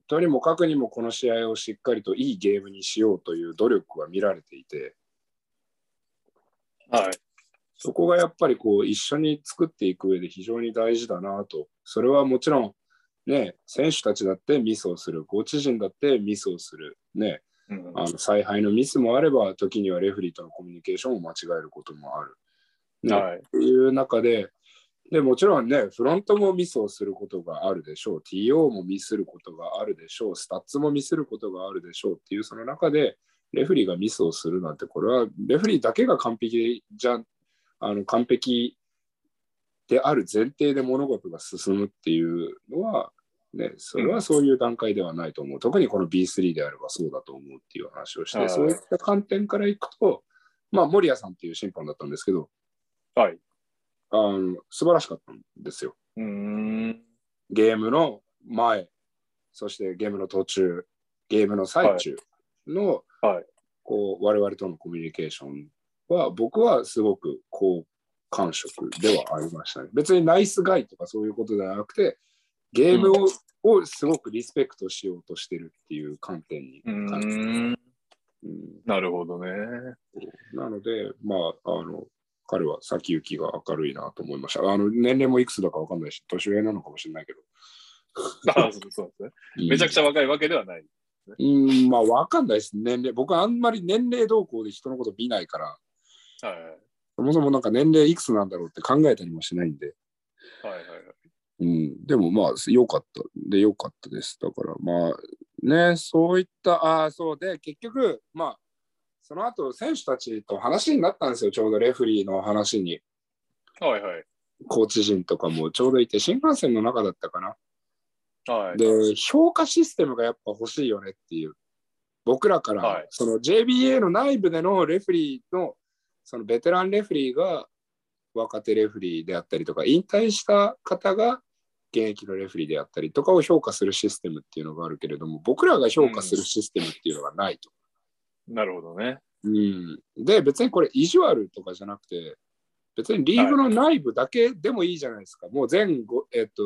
とにもかくにもこの試合をしっかりといいゲームにしようという努力は見られていて、はい。そこがやっぱりこう一緒に作っていく上で非常に大事だなと。それはもちろんね、選手たちだってミスをする、コーチ陣だってミスをする、ね、うんあの采配のミスもあれば、時にはレフェリーとのコミュニケーションを間違えることもある。ねはい。っていう中で、でもちろんね、フロントもミスをすることがあるでしょう、TO もミスることがあるでしょう、スタッツもミスることがあるでしょうっていう、その中で、レフェリーがミスをするなんて、これはレフェリーだけが完璧じゃあの完璧である前提で物事が進むっていうのは、ね、それはそういう段階ではないと思う。特にこの B3 であればそうだと思うっていう話をして、はい。そういった観点からいくと、まあ、森谷さんっていう審判だったんですけど、はい。あの素晴らしかったんですよ。うーん。ゲームの前、そしてゲームの途中、ゲームの最中の、はいこう我々とのコミュニケーションは、僕はすごく好感触ではありましたね。別にナイスガイとかそういうことではなくて、ゲームを,、をすごくリスペクトしようとしてるっていう観点に感じん。うんなるほどね。なので、まあ、あの、彼は先行きが明るいなと思いました。あの年齢もいくつだかわかんないし、年上なのかもしれないけど。*laughs* あそうですね。めちゃくちゃ若いわけではない。うん、まあ、わかんないです、年齢。僕はあんまり年齢動向で人のこと見ないから、はいそもそもなんか年齢いくつなんだろうって考えたりもしないんで。はいはいはい。うん、でもまあ、良かった。で、良かったです。だからまあ、ね、そういった、ああ、そうで、結局、まあ、その後、選手たちと話になったんですよ、ちょうどレフリーの話に。はいはい。コーチ陣とかもちょうどいて、新幹線の中だったかな。はい。で、評価システムがやっぱ欲しいよねっていう。僕らから、はいその JBA の内部でのレフェリーの、そのベテランレフェリーが若手レフェリーであったりとか、引退した方が現役のレフェリーであったりとかを評価するシステムっていうのがあるけれども、僕らが評価するシステムっていうのがないと。なるほどね。うん、で、別にこれ意地悪とかじゃなくて、別にリーグの内部だけでもいいじゃないですか。もう全ご、えっと、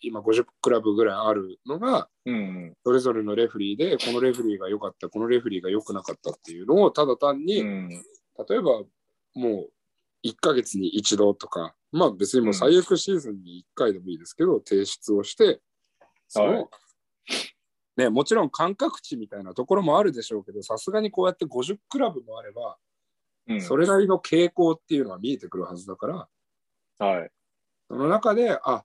今50クラブぐらいあるのが、うん。それぞれのレフェリーで、このレフェリーが良かった、このレフェリーが良くなかったっていうのを、ただ単に、うん。例えばもう1ヶ月に一度とか、まあ別にもう最悪シーズンに1回でもいいですけど、提出をして、その、はいね、もちろん感覚値みたいなところもあるでしょうけど、さすがにこうやって50クラブもあれば、うん。それなりの傾向っていうのは見えてくるはずだから、はい。その中で、あ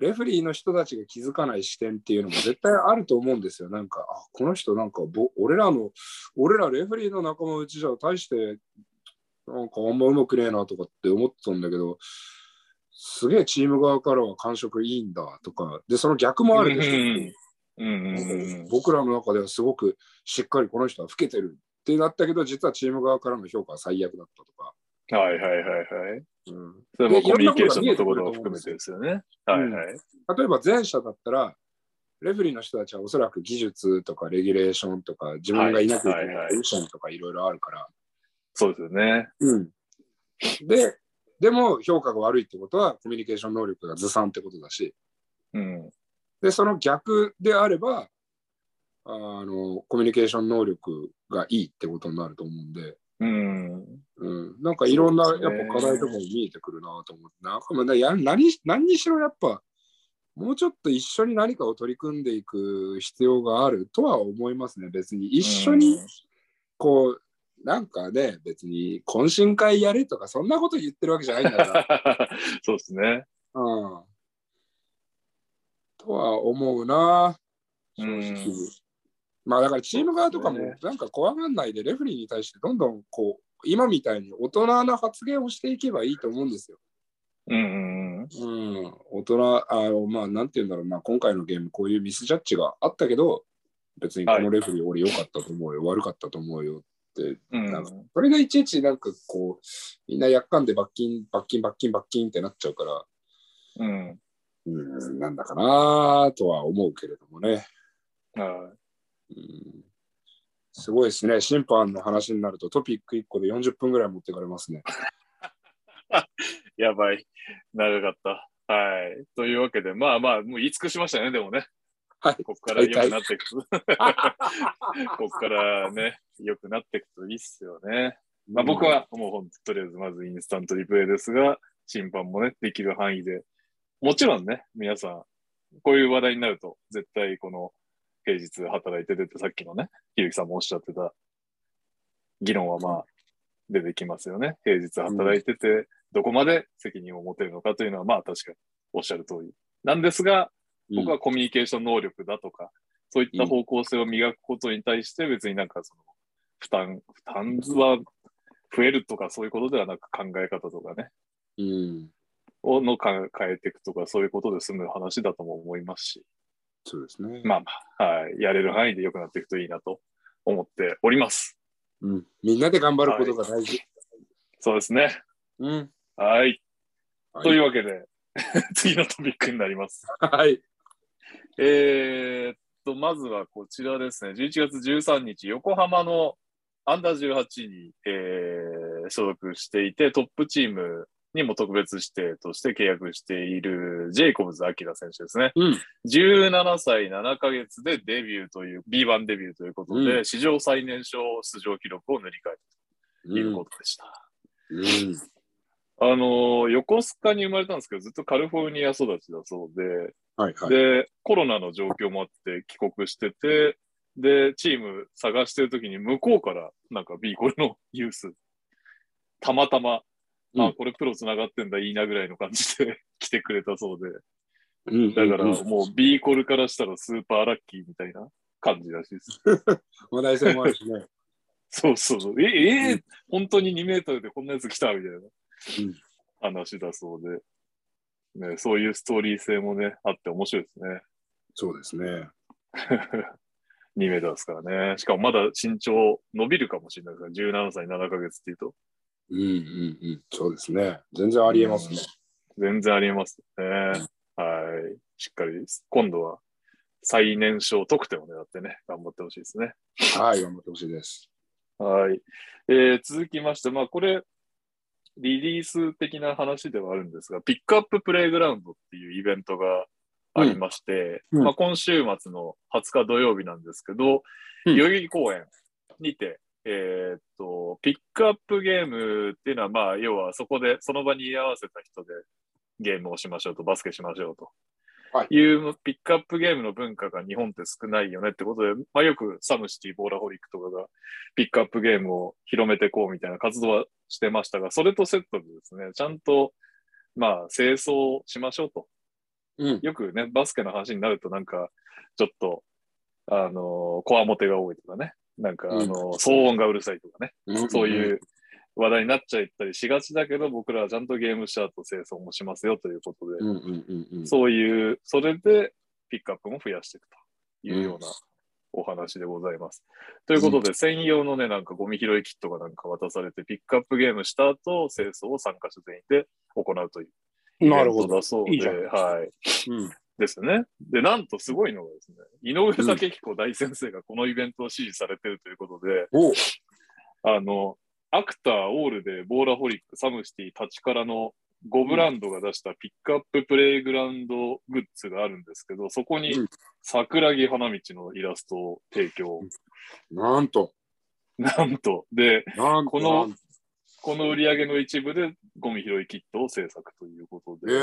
レフェリーの人たちが気づかない視点っていうのも絶対あると思うんですよ。なんか、あこの人なんかぼ、俺らの、俺らレフェリーの仲間内じゃ大して、なんかあんまうまくねえなとかって思ってたんだけど、すげえチーム側からは感触いいんだとか、で、その逆もあるでしょうんうんうん。僕らの中ではすごくしっかりこの人は老けてるってなったけど、実はチーム側からの評価は最悪だったとか。はいはいはいはい。うんそれもでコミュニケーションのところを含めてですよね。はいはい。例えば前者だったら、レフェリーの人たちはおそらく技術とかレギュレーションとか自分がいなきゃいけないはいはいはいポジションとかいろいろあるから、そうですよね。うん。で、でも評価が悪いってことはコミュニケーション能力がずさんってことだし、うん。で、その逆であれば、あの、コミュニケーション能力がいいってことになると思うんで、うん。うん、なんかいろんなやっぱ課題とかも見えてくるなと思って、なんかまあや何何にしろやっぱ、もうちょっと一緒に何かを取り組んでいく必要があるとは思いますね、別に。一緒にうんこう、なんかね、別に懇親会やれとか、そんなこと言ってるわけじゃないんだから。*laughs* そうですね。うん。とは思うな、正直。うんまあだからチーム側とかもなんか怖がんないでレフェリーに対してどんどんこう今みたいに大人な発言をしていけばいいと思うんですよ。うんうん大人、あのまあなんて言うんだろうな、今回のゲームこういうミスジャッジがあったけど、別にこのレフェリー俺良かったと思うよ、悪かったと思うよなんかそれがいちいちなんかこう、みんなやっかんで罰金、罰金、罰金、罰金ってなっちゃうから、うん。うん、なんだかなとは思うけれどもね。はうんすごいですね。審判の話になるとトピック1個で40分ぐらい持ってかれますね。い。*laughs* やばい。長かった。はい。というわけで、まあまあ、もう言い尽くしましたね、でもね。はい。ここから良くなっていくと。*laughs* ここからね、良くなっていくといいっすよね。まあ、僕はもう本当とりあえずまずインスタントリプレイですが、審判もね、できる範囲で。もちろんね、皆さん、こういう話題になると、絶対この平日働いて出て、さっきのね、ひるきさんもおっしゃってた議論はまあ出てきますよね。平日働いてて、どこまで責任を持てるのかというのは、まあ確かにおっしゃる通り。なんですが、僕はコミュニケーション能力だとか、そういった方向性を磨くことに対して別になんかその負担、負担は増えるとかそういうことではなく考え方とかね、うん。をのか変えていくとかそういうことで済む話だとも思いますし、そうですね。まあまあ、はい、やれる範囲で良くなっていくといいなと思っております。うん。みんなで頑張ることが大事。そうですね。うん。はい。はいというわけで、*laughs* 次のトピックになります。*laughs* はい。えーっと、まずはこちらですね。11月13日、横浜のアンダー18に、えー所属していて、トップチームにも特別指定として契約しているジェイコブズ・アキラ選手ですね。うん。17歳7ヶ月でデビューという、B1 デビューということで、うん史上最年少出場記録を塗り替えたということでした。うん。あのー横須賀に生まれたんですけど、ずっとカリフォルニア育ちだそうで、はいはい。で、コロナの状況もあって帰国してて、で、チーム探してるときに向こうからなんか B コレのユース、たまたま、うんあ、これプロ繋がってんだ、いいなぐらいの感じで *laughs* 来てくれたそうで、うんだからうんもう B コルからしたらスーパーラッキーみたいな感じらしいです。*laughs* 話題性もあるしね。*laughs* そうそうそう。え、えー本当に2メートルでこんなやつ来たみたいなうん話だそうで、ね、そういうストーリー性もね、あって面白いですね。そうですね。*laughs* 2メーターですからね。しかもまだ身長伸びるかもしれないですから、17歳7ヶ月っていうと、うんうんうん。そうですね。全然ありえますね。全然ありえますね。はい。しっかり、今度は最年少得点を狙ってね、頑張ってほしいですね。はい、頑張ってほしいです。はい。えー続きまして、まあこれ、リリース的な話ではあるんですが、ピックアッププレイグラウンドっていうイベントがありまして、うん。うんまあ、今週末の20日土曜日なんですけど、うん。代々木公園にて、えーっと、ピックアップゲームっていうのは、まあ、要はそこで、その場に居合わせた人でゲームをしましょうと、バスケしましょうと。はい。いうピックアップゲームの文化が日本って少ないよねってことで、まあ、よくサムシティ、ボーラホリックとかがピックアップゲームを広めていこうみたいな活動はしてましたが、それとセットでですね、ちゃんと、まあ、清掃しましょうと。うん。よくね、バスケの話になるとなんか、ちょっと、あの、こわもてが多いとかね、なんか、あの、騒音がうるさいとかね、そういう話題になっちゃったりしがちだけど、僕らはちゃんとゲームした後清掃もしますよということで、うんうんうんうん。そういう、それでピックアップも増やしていくというようなお話でございます。ということで、専用のね、なんかゴミ拾いキットがなんか渡されて、ピックアップゲームした後、清掃を参加者全員で行うというイベントなるほど。だそうで、はい。うん。ですね。で、なんとすごいのがですね、井上武彦大先生がこのイベントを支持されているということで、おあの、アクター、オールで、ボーラホリック、サムシティ、立ちからの5ブランドが出したピックアッププレイグラウンドグッズがあるんですけど、そこにうん桜木花道のイラストを提供。なんと。なんと、で。このこの売り上げの一部でゴミ拾いキットを制作ということえで、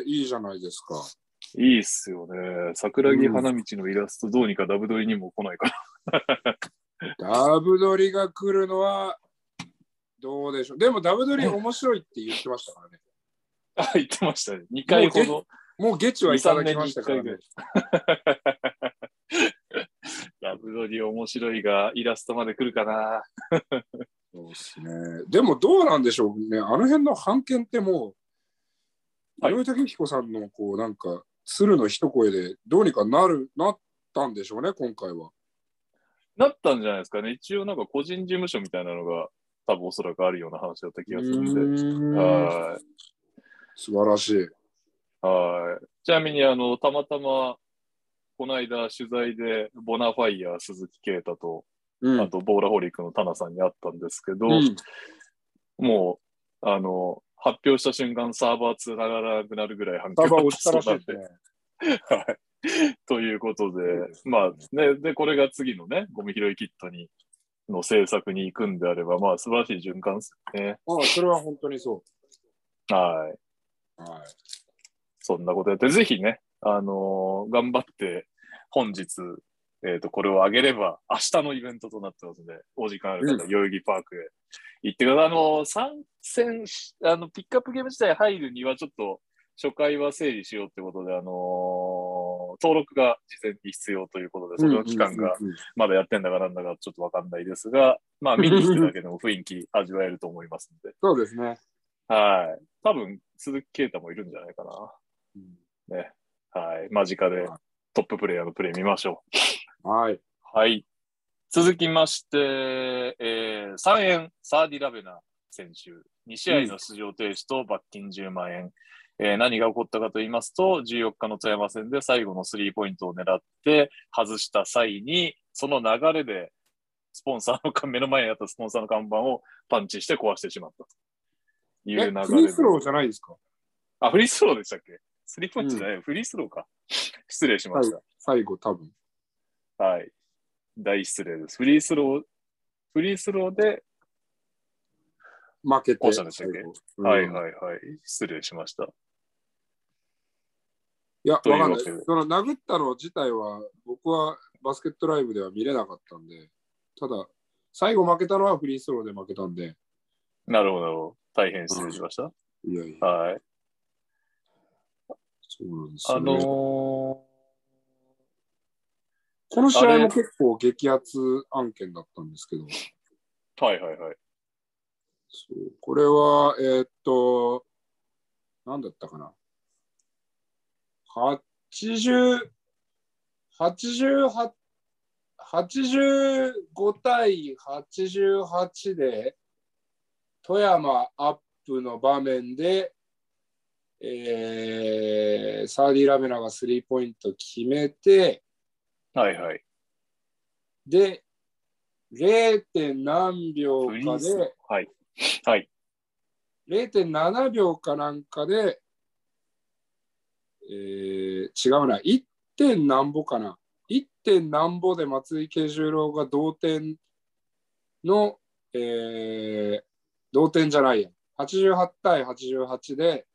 ー、いいじゃないですか。いいっすよね。桜木花道のイラストどうにかダブドリにも来ないかな。ダブドリが来るのはどうでしょう。でもダブドリ面白いって言ってましたからね。*laughs* あ、言ってましたね。2回ほど。もうゲチはいただきましたからね。*laughs* ダブドリ面白いが、イラストまで来るかな。そうですね。でもどうなんでしょうね。あの辺の判権ってもう、はい井上武彦さんのこうなんか鶴の一声でどうにかなるなったんでしょうね、今回は。なったんじゃないですかね。一応なんか個人事務所みたいなのが多分おそらくあるような話だった気がするんで。んはい。素晴らしい。はい。ちなみに、あの、たまたま、この間取材で、ボナファイヤー鈴木啓太と、うんあと、ボーラホリックのタナさんに会ったんですけど、うんもう、あの、発表した瞬間、サーバー繋がらなくなるぐらい反響が落ちた *laughs* はい。ということで、まあね、で、これが次のね、ゴミ拾いキットにの政策に行くんであれば、まあ素晴らしい循環ですよね。ああ、それは本当にそはい。う。はい。そんなことやって、ぜひね、あのー頑張って、本日、えっ、と、これを上げれば、明日のイベントとなってますので、お時間ある方、う代々木パークへ行ってください。あのー参戦し、あの、ピックアップゲーム自体入るには、ちょっと、初回は整理しようってことで、あのー登録が事前に必要ということで、その期間がうんうんうんまだやってんだかなんだかちょっとわかんないですが、まあ *laughs* 見に来ただけでも雰囲気味わえると思いますので、そうですね。はい。多分、鈴木啓太もいるんじゃないかうんな。ね。はい。間近ではいトッププレイヤーのプレイ見ましょう。はい。はい。続きまして、えー、3円、サーディ・ラベナ選手。2試合の出場停止と罰金10万円。えー何が起こったかと言いますと、14日の富山戦で最後のスリーポイントを狙って外した際に、その流れで、スポンサーの看、目の前にあったスポンサーの看板をパンチして壊してしまったという流え、れで。フリースローじゃないですか？あ、フリースローでしたっけ？スリーポイントじゃない、フリースローか。失礼しました。最後、多分。はい。大失礼です。フリースロー、フリースローで、負けて。はいはいはい。失礼しました。いや、わかんない。その殴ったの自体は、僕はバスケットライブでは見れなかったんで、ただ、最後負けたのはフリースローで負けたんで、なるほど。大変失礼しました。いやいや、はい。そうなんですよ、あね。のーこの試合も結構激アツ案件だったんですけど、はいはいはい。そうこれは、えーっと、なんだったかな。80、88 85対88で、富山アップの場面で、えーサーディ・ラベナがスリーポイント決めて、はいはい。で、0. 点何秒かで、。はい。はい。0.7秒かなんかで、えー違うな、1. 点なんぼかな。1. 点なんぼで松井慶十郎が同点の、えー同点じゃないや。88対88で、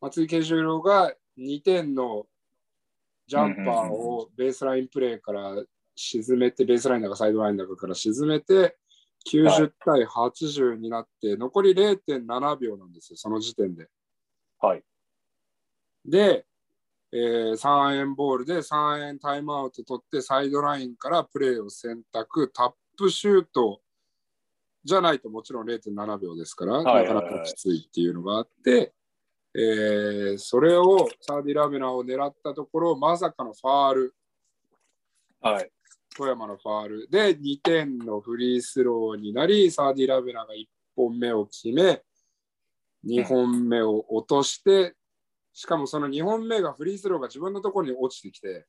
松井慶十郎が2点のジャンパーをベースラインプレーから沈めて、ベースラインだかサイドラインだかから沈めて、90対80になって、残り0.7秒なんですよ、その時点で。はい。で、えー3円ボールで3円タイムアウト取って、サイドラインからプレーを選択、タップシュートじゃないともちろん0.7秒ですから、なかなかきついっていうのがあって、えーそれをサーディ・ラベナを狙ったところ、まさかのファール。はい。富山のファールで2点のフリースローになり、サーディ・ラベナが1本目を決め、2本目を落として、しかもその2本目がフリースローが自分のところに落ちてきて、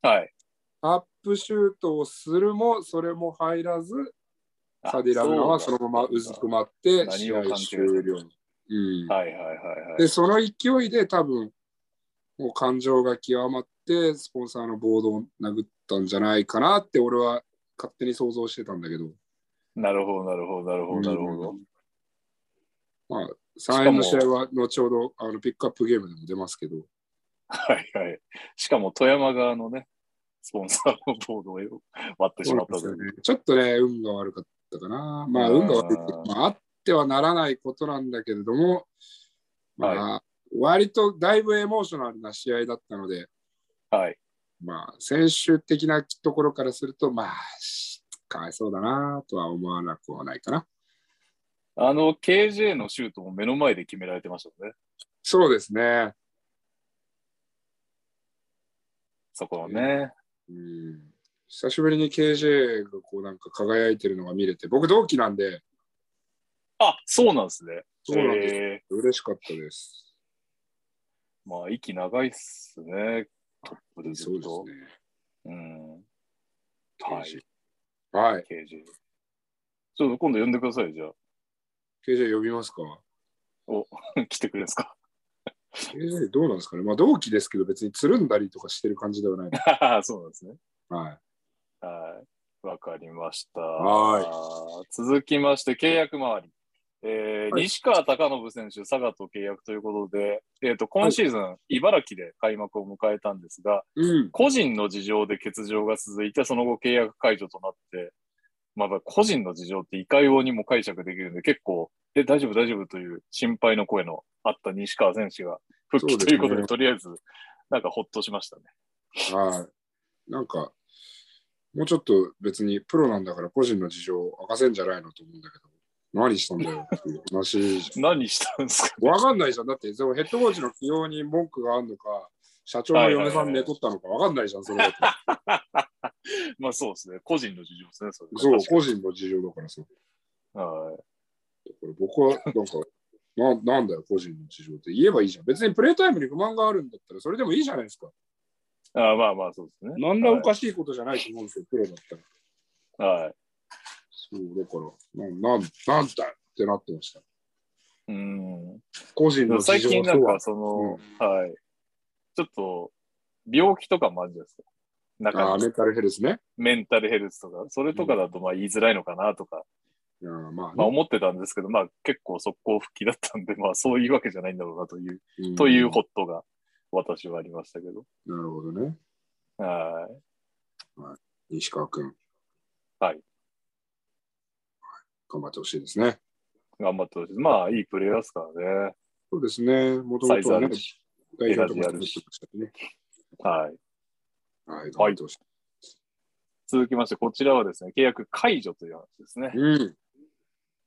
はい。タップシュートをするも、それも入らず、あサーディ・ラベナはそのままうずくまって、何試合終了。うんはいはいはいはい。で、その勢いで多分、もう感情が極まって、スポンサーのボードを殴ったんじゃないかなって、俺は勝手に想像してたんだけど、なるほどなるほどなるほどなるほど。まあ、3円の試合は後ほどあのピックアップゲームでも出ますけど、はいはい。しかも富山側のね、スポンサーのボードを割ってしまったとねちょっとね、運が悪かったかな。まあ、うん運が悪いまあ、あってはならないことなんだけれども、まあ、割とだいぶエモーショナルな試合だったので、はい。まあ、選手的なところからすると、まあ、かわいそうだなとは思わなくはないかな。あの、KJ のシュートも目の前で決められてましたね。そうですね。そこはね。うん、久しぶりに KJ がこうなんか輝いてるのが見れて、僕同期なんで、あ、そうなんですね。そうなんですえ嬉しかったです。ーまあ、息長いっすね。トップでずそうっと。ですね。うん。はい。はい。KJ。ちょっと今度呼んでください、じゃあ。KJ 呼びますか？お、*laughs* 来てくれるんですか？KJ どうなんですかね？まあ同期ですけど別につるんだりとかしてる感じではない。*laughs* そうなんですね。はい。はい。わかりました。は続きまして、契約周り。えーはい西川貴信選手、佐賀と契約ということで、えー、と今シーズン、茨城で開幕を迎えたんですが、うん。個人の事情で欠場が続いて、その後契約解除となって、まあ、個人の事情っていかようにも解釈できるんで、結構、え、大丈夫、大丈夫という心配の声のあった西川選手が復帰ということで、とりあえず、なんかほっとしましたね。はい。なんか、もうちょっと別にプロなんだから個人の事情を明かせんじゃないのと思うんだけど、何したんだよっていう話。*laughs* 何したんですか？わかんないじゃん。だって、そのヘッドコーチの起用に文句があるのか、社長の嫁さん寝取ったのかわかんないじゃん、それだと。*laughs* まあそうですね。個人の事情ですね。それそう、個人の事情だからさ。にはいこれ僕はなんかな、なんだよ、個人の事情って言えばいいじゃん。別にプレイタイムに不満があるんだったら、それでもいいじゃないですか。あまあまあそうですね。なんらおかしいことじゃないと思うんですよ、プロだったら。はい。はいそう、だから、ななんなんだよってなってました。うん。個人の事最情近なんか。その、はい。ちょっと、病気とかもあるじゃないですか。中にメンタルヘルスね。メンタルヘルスとか、それとかだとまあ言いづらいのかなとか、いやーまあね、まあ思ってたんですけど、まあ結構速攻復帰だったんで、*laughs* まあそういうわけじゃないんだろうなという、うんというホットが私はありましたけど。なるほどね。はい。西川君。はい。頑張ってほしいですね。頑張ってほしい。まあいいプレイヤーですからね。そうですね。もともとはね代表とかししてましたね。はい。はい、頑張ってほしい。続きまして、こちらはですね、契約解除という話ですね。うん。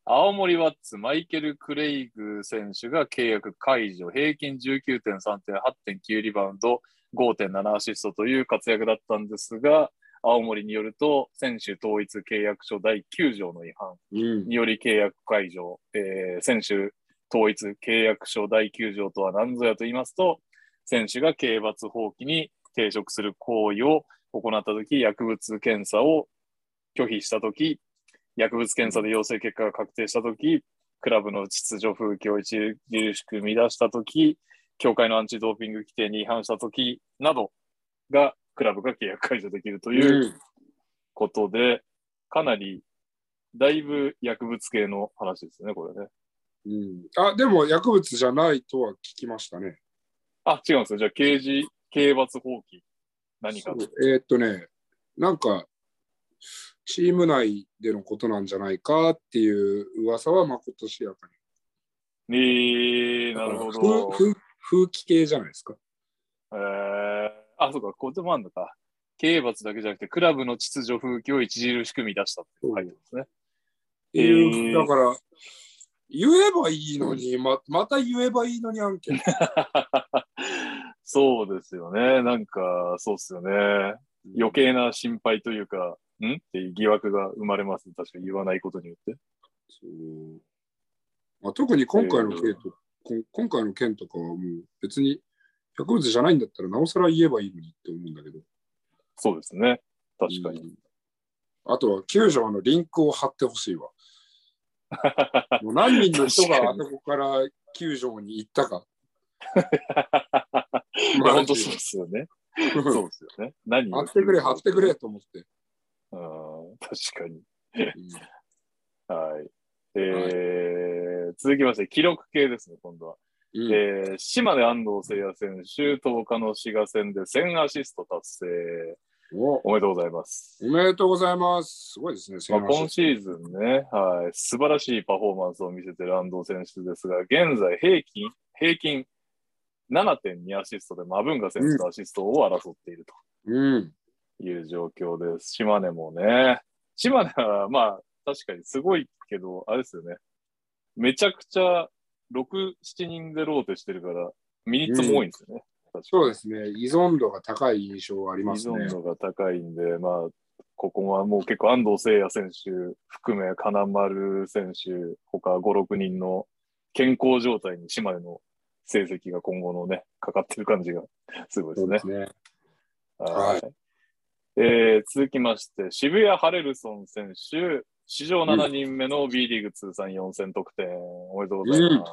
青森ワッツ、マイケル・クレイグ選手が契約解除、平均19.3点、8.9リバウンド、5.7アシストという活躍だったんですが、青森によると、選手統一契約書第9条の違反うん。により契約解除、えー選手統一契約書第9条とは何ぞやと言いますと、選手が刑罰放棄に抵触する行為を行ったとき、薬物検査を拒否したとき、薬物検査で陽性結果が確定したとき、クラブの秩序風紀を著しく乱したとき、協会のアンチドーピング規定に違反したときなどが、クラブが契約解除できるといううんことで、かなり、だいぶ薬物系の話ですね、これね。うん、あ、でも薬物じゃないとは聞きましたね。あ、違うんですよ。じゃあ、刑事、刑罰放棄。何か。えーっとね、なんか、チーム内でのことなんじゃないかっていう噂はまことしやかに。えー、なるほ風ど。風風紀系じゃないですか。えー、あ、そうか、これもあるのか。刑罰だけじゃなくて、クラブの秩序風紀を著しく乱したって書いてますね。っていうえーだから、言えばいいのに、ままた言えばいいのに案件。*laughs* そうですよね。なんか、そうですよね。余計な心配というか、ん？っていう疑惑が生まれます。確かに言わないことによって。そうまあ、特に今回の件と、こん今回の件とかはもう別に薬物じゃないんだったらなおさら言えばいいのにって思うんだけど。そうですね。確かに。うんあとは救助のリンクを貼ってほしいわ。*laughs* もう何人の人があそこから救助に行ったか。*laughs* *laughs* まあ、本当そうですよね。*laughs* そうですよね。何を貼ってくれ、貼ってくれ。と思って。うん、確かに。うん *laughs* はい。えー続きまして、記録系ですね、今度は。うんえー島根安藤聖也選手、10日の滋賀戦で1000アシスト達成。おおめでとうございます。おめでとうございます。すごいですね、まあ、先今シーズンね、はい、素晴らしいパフォーマンスを見せている安藤選手ですが、現在平均、平均7.2アシストでマブンガ選手とアシストを争っているうん。という状況です。島根もね。島根はまあ確かにすごいけど、あれですよね。めちゃくちゃ6、7人でローテしてるから、ミニッツも多いんですよね。確かにそうですね。依存度が高い印象はあり依ますね存。度が高いんで、まあ、ここはもう結構安藤聖也選手含め金丸選手、他5、6人の健康状態に島根の成績が今後のね、かかってる感じがすごいですね。すね。はいはえー続きまして、渋谷ハレルソン選手、史上7人目の B リーグ通算4000得点、おめでとうございます。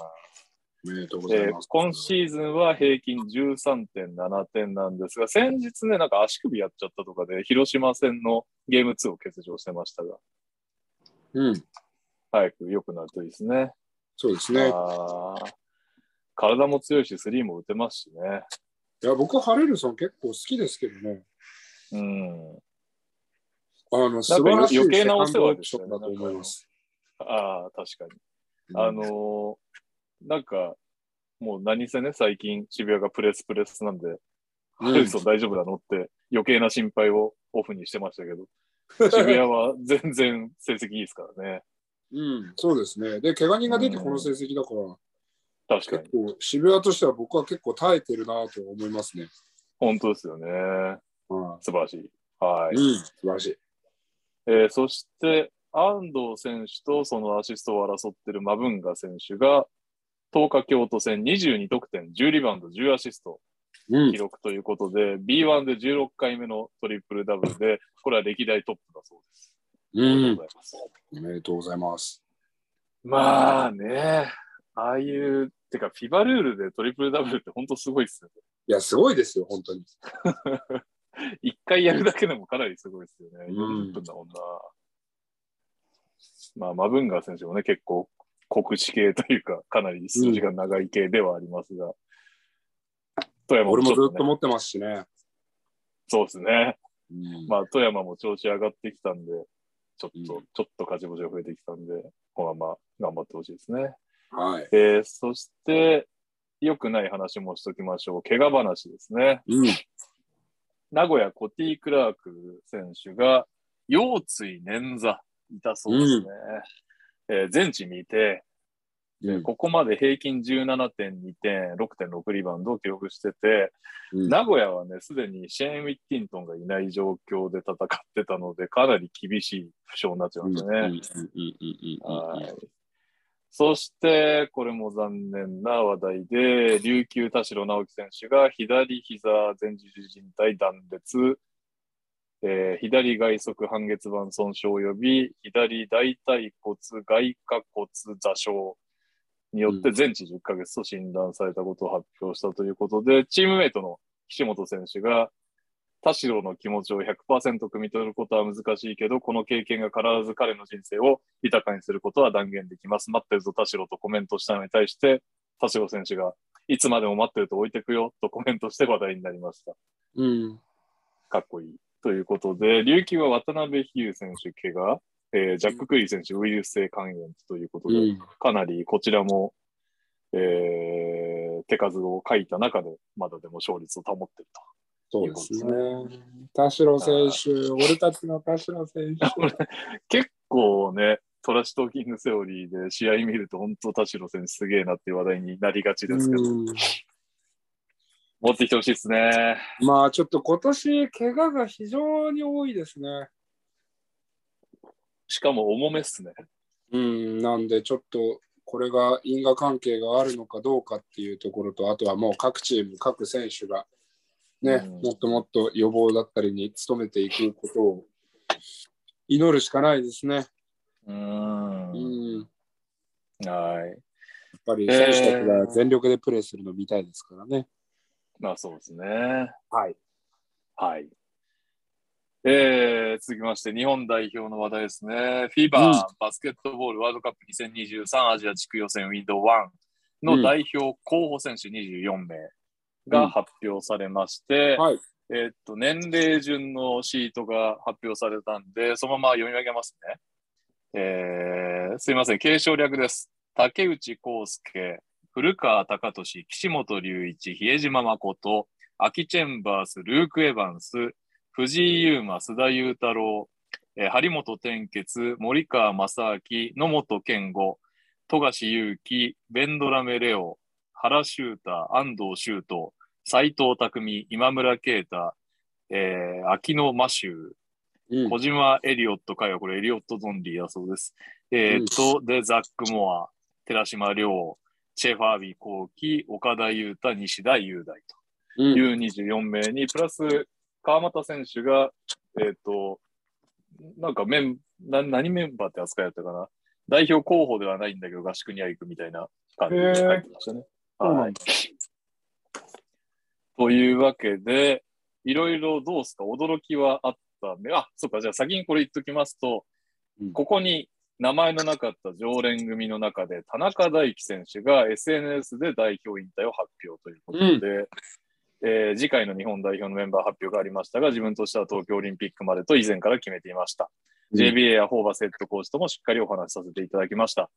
おめでとうござえーいます。今シーズンは平均13.7点なんですが、先日ね、なんか足首やっちゃったとかで、広島戦のゲーム2を欠場してましたが、うん、早く良くなるといいですね。そうですね。あー体も強いし、スリーも打てますしね。いや、僕、ハレルソン結構好きですけどね。うん。あの、素晴らしい余計なお世話でしたねと思います。ああ、確かに。あのーなんか、もう何せね、最近渋谷がプレスプレスなんで、ハレルソン大丈夫なのって余計な心配をオフにしてましたけど、*laughs* 渋谷は全然成績いいですからね。うん、そうですね。で、怪我人が出てこの成績だから、確かに結。構、渋谷としては僕は結構耐えてるなと思いますね。本当ですよね。は素晴らしい。はいい。。うん、素晴らしい。えーそして、安藤選手とそのアシストを争っているマブンガ選手が、10日京都戦22得点、10リバウンド、10アシストうん記、録ということで、B1 で16回目のトリプルダブルで、これは歴代トップだそうです。うん、ざいます。おめでとうございます。まあね、ああいう、てか、フィバルールでトリプルダブルって本当すごいっすよいや、すごいですよ、本当に。ね。*laughs* 一回やるだけでもかなりすごいですよね。うん40分だもんな。まあ、マブンガー選手もね、結構、国士系というか、かなり数字が長い系ではありますが、富山俺もずちょねっと持ってますしね。そうですね。うんまあ、富山も調子上がってきたんで、ちょっと、うんちょっと勝ち星が増えてきたんで、このまま頑張ってほしいですね。はい。えーそして、良くない話もしときましょう。怪我話ですね。うん、名古屋コティ・クラーク選手が腰椎捻挫痛そうですね。えー全治未定、うんここまで平均17.2点、6.6リバウンドを記録してて、うん名古屋はね、すでにシェーン・ウィッティントンがいない状況で戦ってたので、かなり厳しい負傷になっちゃいましたね。そして、これも残念な話題で、琉球田代直樹選手が左膝前十字靭帯断裂、えー左外側半月板損傷及び左大腿骨外下骨座傷によって全治10ヶ月と診断されたことを発表したということで、チームメイトの岸本選手が田代の気持ちを100%汲み取ることは難しいけど、この経験が必ず彼の人生を豊かにすることは断言できます。待ってるぞ、田代とコメントしたのに対して、田代選手が、いつまでも待ってると置いてくよとコメントして話題になりました。うんかっこいい。ということで、琉球は渡辺比喩選手怪我、えージャック・クリー選手ウイルス性肝炎ということで、うんかなりこちらも、えー手数を書いた中で、まだでも勝率を保っていると。そうですね。田代選手、俺たちの田代選手。*laughs* 結構ね、トラッシュトーキングセオリーで試合見ると、本当田代選手すげえなっていう話題になりがちですけど、うん持ってきてほしいですね。まあちょっと今年、怪我が非常に多いですね。しかも重めっすね。うん、なんでちょっとこれが因果関係があるのかどうかっていうところと、あとはもう各チーム、各選手がね、うんもっともっと予防だったりに努めていくことを祈るしかないですね。うー。うんん、やはい。っぱり選手たちが全力でプレーするの見たいですからね。まあそうですね。はい。はい。えー、続きまして、日本代表の話題ですね。フィーバー、うんバスケットボールワールドカップ2023アジア地区予選ウィンドウ1の代表候補選手24名が発表されまして、はい。えーっと、年齢順のシートが発表されたんで、そのまま読み上げますね。えー、すいません、継承略です。竹内康介、古川隆俊、岸本隆一、比江島誠、秋チェンバース、ルーク・エヴァンス、藤井優馬、須田雄太郎、えー張本天傑、森川正明、野本健吾、富樫勇樹、ベンドラメレオ、原修太、安藤修斗、斎藤匠、今村啓太、えー、秋野マシュー、うん小島エリオット会はこれエリオット・ゾンリーだそうです。えーっと、で、ザック・モア、寺島亮、チェファービー・コウキ、岡田優太、西田雄大とうんいう24名に、プラス川又選手が、えーっと、なんかメンな、何メンバーって扱いだったかな。代表候補ではないんだけど、合宿には行くみたいな感じで書いてましたね。はい。というわけで、いろいろどうですか？驚きはあったんで、あ、そっか、じゃあ先にこれ言っときますと、うん。ここに名前のなかった常連組の中で、田中大輝選手が SNS で代表引退を発表ということで、えー次回の日本代表のメンバー発表がありましたが、自分としては東京オリンピックまでと以前から決めていました。JBA やホーバスヘッドコーチともしっかりお話しさせていただきました。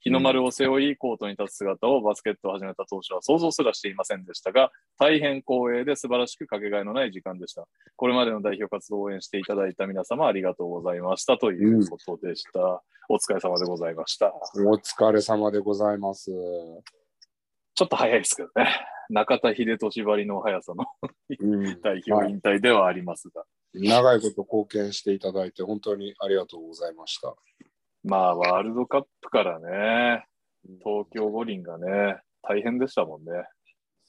日の丸を背負い、コートに立つ姿をバスケットを始めた当初は想像すらしていませんでしたが、大変光栄で素晴らしくかけがえのない時間でした。これまでの代表活動を応援していただいた皆様ありがとうございましたということでした。お疲れ様でございました。お疲れ様でございます。ちょっと早いですけどね。中田秀俊ばりの速さのうん、代表引退ではありますが。長いこと貢献していただいて本当にありがとうございました。まあ、ワールドカップからね、東京五輪がね、大変でしたもんね。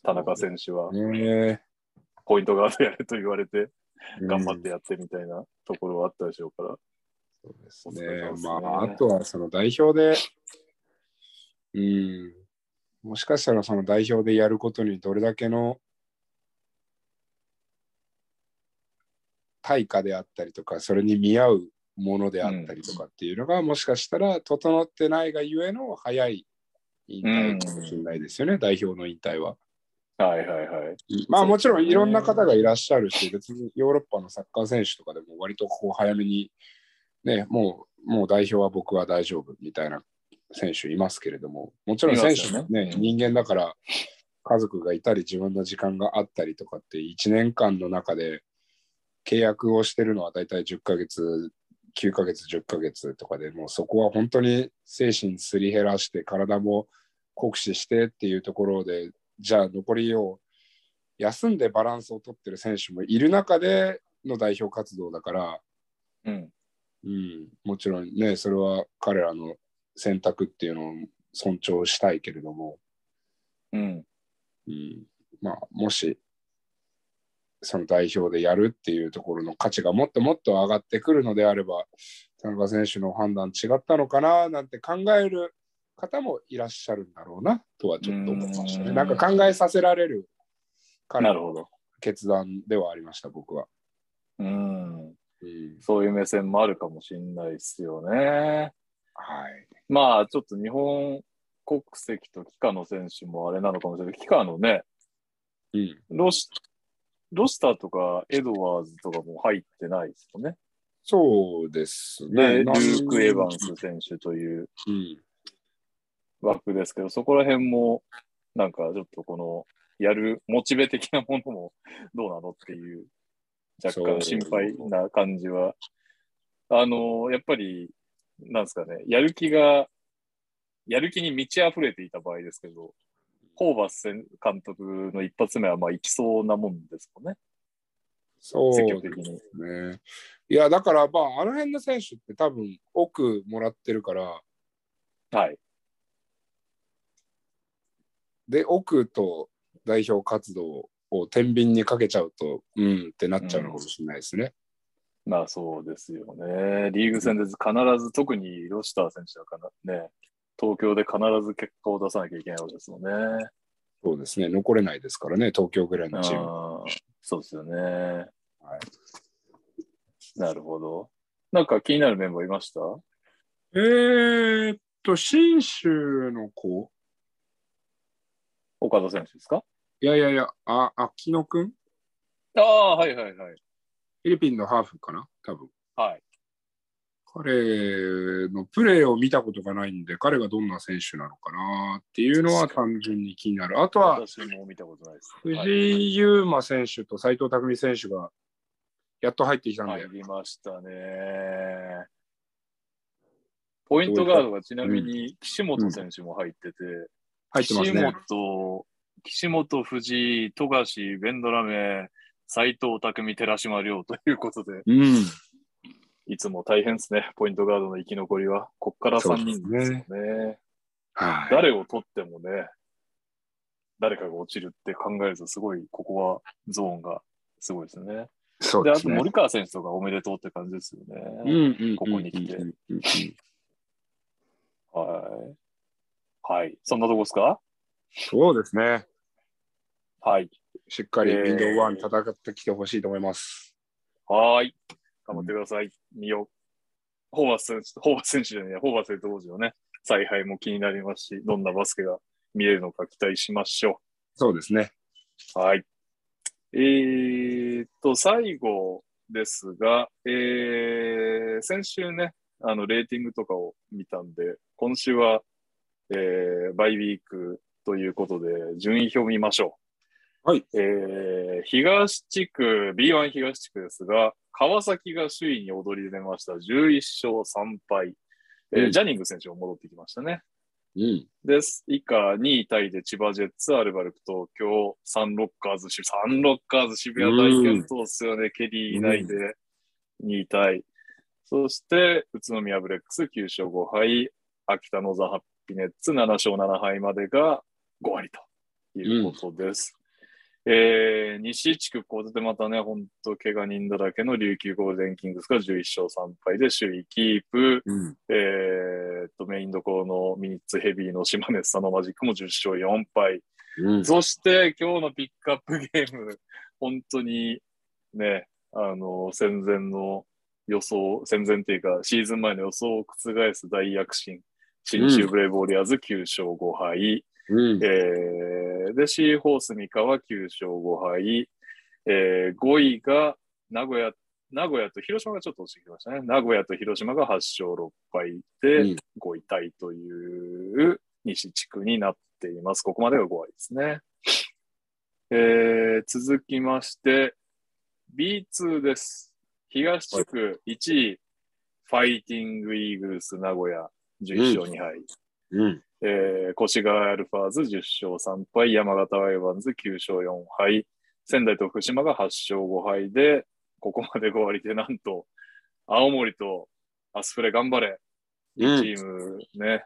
田中選手は。ねポイントガードやれと言われて、え頑張ってやってみたいなところはあったでしょうから。そうですねすねまあ、あとはその代表で、うん、もしかしたらその代表でやることにどれだけの対価であったりとか、それに見合うものであったりとかっていうのが、もしかしたら整ってないがゆえの早い引退かもしれないですよね、代表の引退は。はいはいはい。まあもちろんいろんな方がいらっしゃるし、別にヨーロッパのサッカー選手とかでも割とこう早めに、ね、もうもう代表は僕は大丈夫みたいな選手いますけれども、もちろん選手もね、ね。うん。人間だから家族がいたり自分の時間があったりとかって1年間の中で契約をしてるのは大体10ヶ月、9ヶ月、10ヶ月とかでもうそこは本当に精神すり減らして体も酷使してっていうところでじゃあ残りを休んでバランスを取ってる選手もいる中での代表活動だから、うん。うん、もちろんね、それは彼らの選択っていうのを尊重したいけれども、うん。うん、まあ、もし、その代表でやるっていうところの価値がもっともっと上がってくるのであれば、田中選手の判断違ったのかななんて考える方もいらっしゃるんだろうなとはちょっと思いましたね。うんなんか考えさせられる彼のなるほど。決断ではありました、僕は。うん。うん、そういう目線もあるかもしれないですよね。はい。まあ、ちょっと日本国籍とキカの選手もあれなのかもしれないけど、キカのね、うん、ロシロスターとかエドワーズとかも入ってないですよね。そうですで、ね。ルーク・エヴァンス選手といううん。枠ですけど、そこら辺も、なんかちょっとこの、やるモチベ的なものもどうなのっていう、若干心配な感じは。あの、やっぱり、なんですかね、やる気が、やる気に満ち溢れていた場合ですけど、ホーバス監督の一発目はまあ行きそうなもんですもんね、そう積極的に。ね。いや、だから、まあ、あの辺の選手って多分、奥もらってるから、はい。で、奥と代表活動を天秤にかけちゃうと、うんってなっちゃうのかもしれないですね。まあそうですよね。リーグ戦で必ず、特にロシター選手だからね、東京で必ず結果を出さなきゃいけないわけですもんね。そうですね。残れないですからね、東京ぐらいのチーム。そうですよね。はいなるほど。なんか気になるメンバーいました？えーっと、信州の子？岡田選手ですか？いやいやいや、あ、秋野くん？ああ、はいはいはい。フィリピンのハーフかな？多分。はい。彼のプレーを見たことがないんで、彼がどんな選手なのかなっていうのは単純に気になる。あとは、私も見たことないです。藤はい井優馬選手と斉藤匠選手がやっと入ってきたんで、入りましたね。ポイントガードがちなみに岸本選手も入ってて、入ってますね。岸本、岸本、藤井、富樫、ベンドラメ、斎藤匠、寺島亮ということで、うん。いつも大変ですね、*laughs* ポイントガードの生き残りは。こっから3人ですよね。はい。誰を取ってもね、誰かが落ちるって考えると、すごい、ここはゾーンがすごいですよね。で、あとそうですね。森川選手とかおめでとうって感じですようんね。うんここに来てはい。はい。そんなとこですか？そうですね。はい。しっかりえーウィンドウ1戦ってきてほしいと思います。はーい。頑張ってください。見よ。ホーバス選手、ホーバス選手じゃねえ、ホーバスヘッドコーチのね、采配も気になりますし、どんなバスケが見れるのか期待しましょそうですね。う。はい。えーっと、最後ですが、えー、先週ね、あの、レーティングとかを見たんで、今週は、えー、バイウィークということで、順位表を見ましょう。はい。えー、東地区、B1 東地区ですが、川崎が首位に躍り出ました。11勝3敗。えーうんジャニング選手も戻ってきましたね。うん。です。以下、2位タイで千葉ジェッツ、アルバルク東京、サンロッカーズ、サンロッカーズ渋谷大健闘っすよね。ケリーいないで2位タイ。そして、宇都宮ブレックス9勝5敗、秋田ノーザンハピネッツ7勝7敗までが5割ということです。えー、西地区、ここでまたね、本当怪我人だらけの琉球ゴールデンキングスが11勝3敗で首位キープ。うん。えーっと、メインどころの minutes heavy の島根スサノオマジックも10勝4敗。うん。そして今日のピックアップゲーム、*laughs* 本当にね、あの、戦前の予想、戦前っていうかシーズン前の予想を覆す大躍進。新州ブレイブウォリアーズ9勝5敗。うん。えーで、シーホース三河9勝5敗。えー5位が名古屋、名古屋と広島がちょっと落ちてきましたね。名古屋と広島が8勝6敗でうん5位タイという西地区になっています。ここまでが5割ですね。えー続きまして、B2 です。東地区1位、ファイティングイーグルス名古屋11勝2敗。うん。えー、越谷アルファーズ10勝3敗、山形ワイバンズ9勝4敗、仙台と福島が8勝5敗で、ここまで5割でなんと、青森とアスフレ頑張れ、うん。チームね、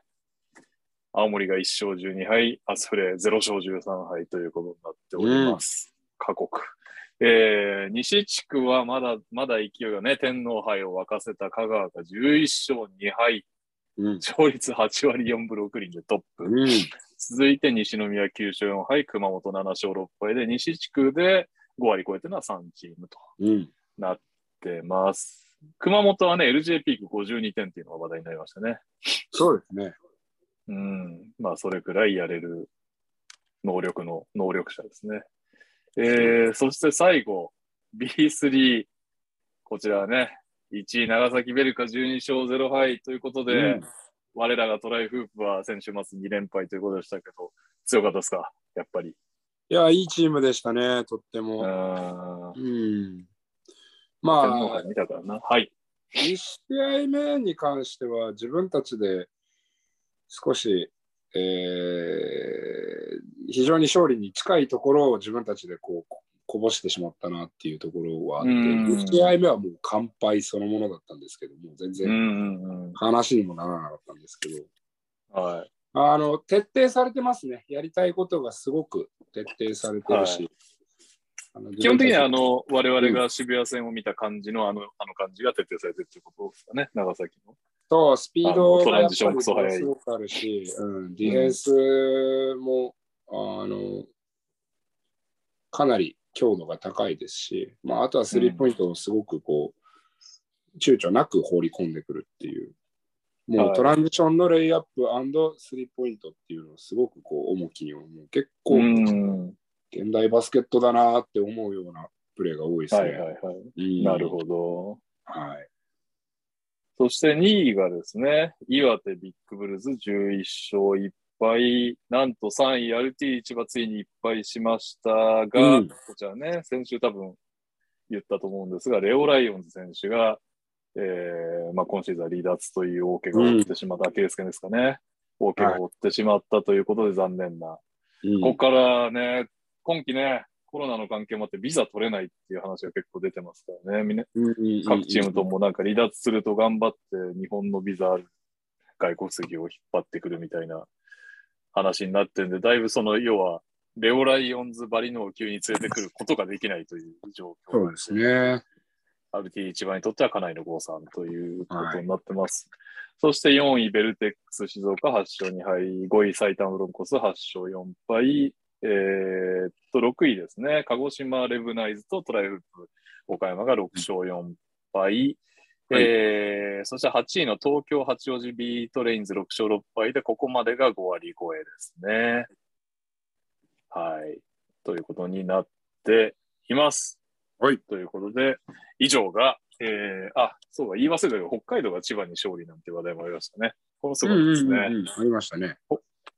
青森が1勝12敗、アスフレ0勝13敗ということになっております。過酷。えー、西地区はまだ、まだ勢いがね、天皇杯を沸かせた香川が11勝2敗、うん。勝率8割4分6厘でトップ。うん。続いて西宮9勝4敗、熊本7勝6敗で、西地区で5割超えてるのは3チームとうん。なってます。熊本はね、LJ ピーク52点っていうのが話題になりましたね。そうですね。うん。まあ、それくらいやれる能力の能力者ですね。えー、そして最後、B3。こちらはね、1位長崎ベルカ12勝0敗ということで、うん我らがトライフープは先週末2連敗ということでしたけど、強かったですか？やっぱり。いや、いいチームでしたね、とってうも。ん。うん。まあ杯、見たからな。はい。1試合目に関しては自分たちで少し、えー非常に勝利に近いところを自分たちでこうここぼしてしまったなっていうところはあって、うん1試合目はもう完敗そのものだったんですけども、全うん然。話にもならなかったんですけど、はい。あの徹底されてますね。やりたいことがすごく徹底されてるし。はい基本的にはあの、我々が渋谷戦を見た感じのあの、あの感じが徹底されてるっていうことですかね、長崎の。とスピードがやっぱりすごくあるし、うん、ディフェンスも、あのかなり強度が高いですし、まあ、あとはスリーポイントをすごくこう、躊躇なく放り込んでくるっていう、もはいうトランジションのレイアップスリーポイントっていうのをすごくこう重きに思う。結構、うん。現代バスケットだなって思うようなプレーが多いですね。はいはいはい。うんなるほど。はい。そして2位がですね、岩手ビッグブルーズ11勝1敗、なんと3位 RT 千葉ついに1敗しましたが、うん。こちらね、先週多分言ったと思うんですが、レオ・ライオンズ選手が、えーまあ、今シーズンは離脱という大怪我を負ってしまった、アキレス腱ですかね、大怪我を負ってしまったということで残念な。うん。ここからね、今季ね、コロナの関係もあってビザ取れないっていう話が結構出てますからね、みんな各チームともなんか離脱すると頑張って日本のビザある外国籍を引っ張ってくるみたいな話になってるんで、だいぶその要はレオライオンズばりのを急に連れてくることができないという状況。そうですね。RT1 番にとってはかなりの誤算ということになってます。そして4位、ベルテックス静岡8勝2敗、5位、埼玉ブロンコス8勝4敗、えーっと、6位ですね、鹿児島レブナイズとトライフープ岡山が6勝4敗、はいえーそして8位の東京八王子ビートレインズ6勝6敗で、ここまでが5割超えですね。はい。ということになっています。はい。ということで、以上が、えー、あ、そうだ、言い忘れたけど、北海道が千葉に勝利なんて話題もありましたね。このすごいですね。うんうんうんうんありましたね。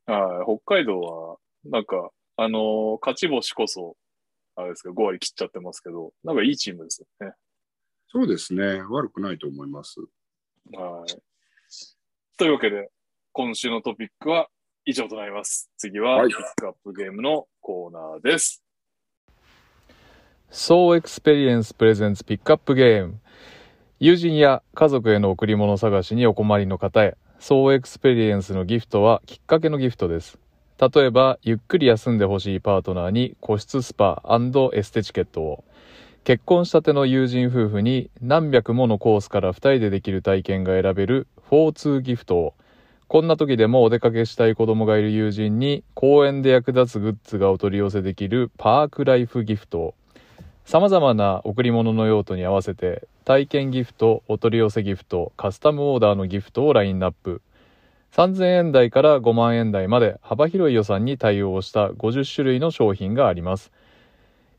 はい、北海道は、なんか、あのー勝ち星こそ、あれですけど、5割切っちゃってますけど、なんかいいチームですよね。そうですね。悪くないと思います。はい。というわけで、今週のトピックは以上となります。次は、はいピックアップゲームのコーナーです。So Experience Presents Pickup Game 友人や家族への贈り物探しにお困りの方へ So Experience のギフトはきっかけのギフトです例えばゆっくり休んでほしいパートナーに個室スパエステチケットを結婚したての友人夫婦に何百ものコースから2人でできる体験が選べる4-2ギフトをこんな時でもお出かけしたい子供がいる友人に公園で役立つグッズがお取り寄せできるパークライフギフトを様々な贈り物の用途に合わせて体験ギフト、お取り寄せギフト、カスタムオーダーのギフトをラインナップ。3000円台から5万円台まで幅広い予算に対応した50種類の商品があります。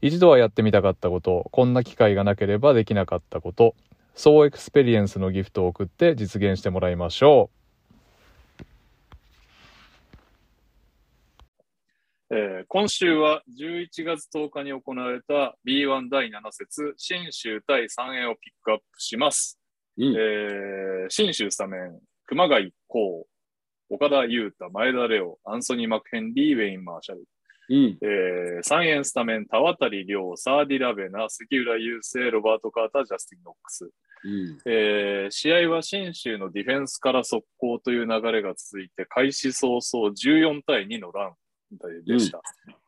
一度はやってみたかったこと、こんな機会がなければできなかったこと、ソウ・エクスペリエンスのギフトを贈って実現してもらいましょえー今週は11月10日に行われた B1 第7節、新州対三円をピックアップします。うんえー新州スタメン、熊谷光、岡田優太、前田レオ、アンソニー・マクヘンリー、ウェイン・マーシャル。うん。えー、三円スタメン、田渡亮、サーディ・ラベナ、杉浦雄星、ロバート・カーター、ジャスティン・ノックス。うん。えー試合は新州のディフェンスから速攻という流れが続いて、開始早々14対2のランでした。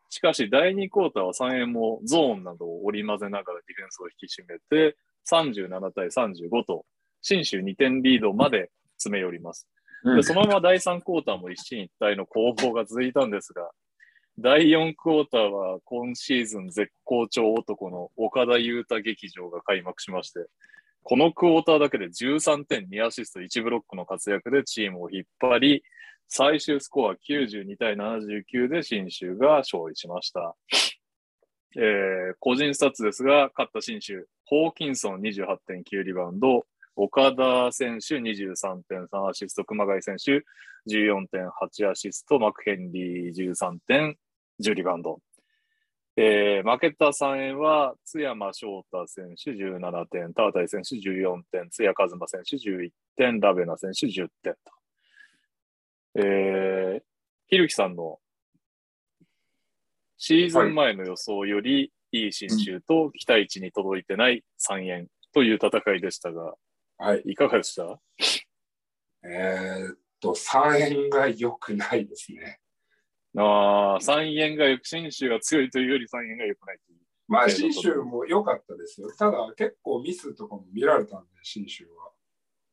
しかし、第2クォーターは3円もゾーンなどを織り交ぜながらディフェンスを引き締めて、37対35と、新州2点リードまで詰め寄ります。でそのまま第3クォーターも一進一退の攻防が続いたんですが、第4クォーターは今シーズン絶好調男の岡田優太劇場が開幕しまして、このクォーターだけで13点2アシスト1ブロックの活躍でチームを引っ張り、最終スコア92対79で信州が勝利しました。えー個人スタッツですが、勝った信州、ホーキンソン28.9リバウンド、岡田選手23.3アシスト、熊谷選手14.8アシスト、マクヘンリー13.10リバウンド。えー負けた三遠は、津山尚大選手17点、田渡選手14点、津屋一球選手11点、ラベナ選手10点と。えー、ひるきさんのシーズン前の予想よりいい新州と期待値に届いてない3円という戦いでしたが、はい。いかがでした？えーっと、3円が良くないですね。ああ、3円がよく、新州が強いというより3円が良くないという。まあ、えー新州も良かったですよ。ただ、結構ミスとかも見られたんで、新州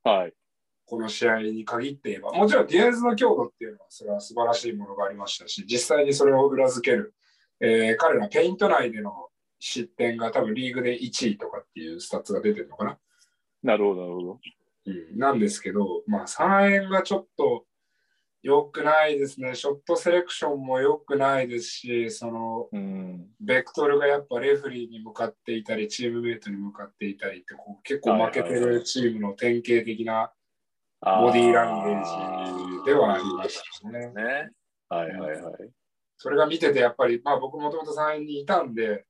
は。はい。この試合に限って言えば、もちろんディフェンスの強度っていうのは、それは素晴らしいものがありましたし、実際にそれを裏付ける、えー彼らペイント内での失点が多分リーグで1位とかっていうスタッツが出てるのかな。なるほど、なるほど。うん、なんですけど、まあ三遠がちょっと良くないですね。ショットセレクションも良くないですし、そのうん。ベクトルがやっぱレフェリーに向かっていたり、チームメイトに向かっていたりってこう結構負けてるチームの典型的なボディーランゲージではありましたね。ね。はいはいはい。それが見ててやっぱり、まあ僕もともと3円にいたんで、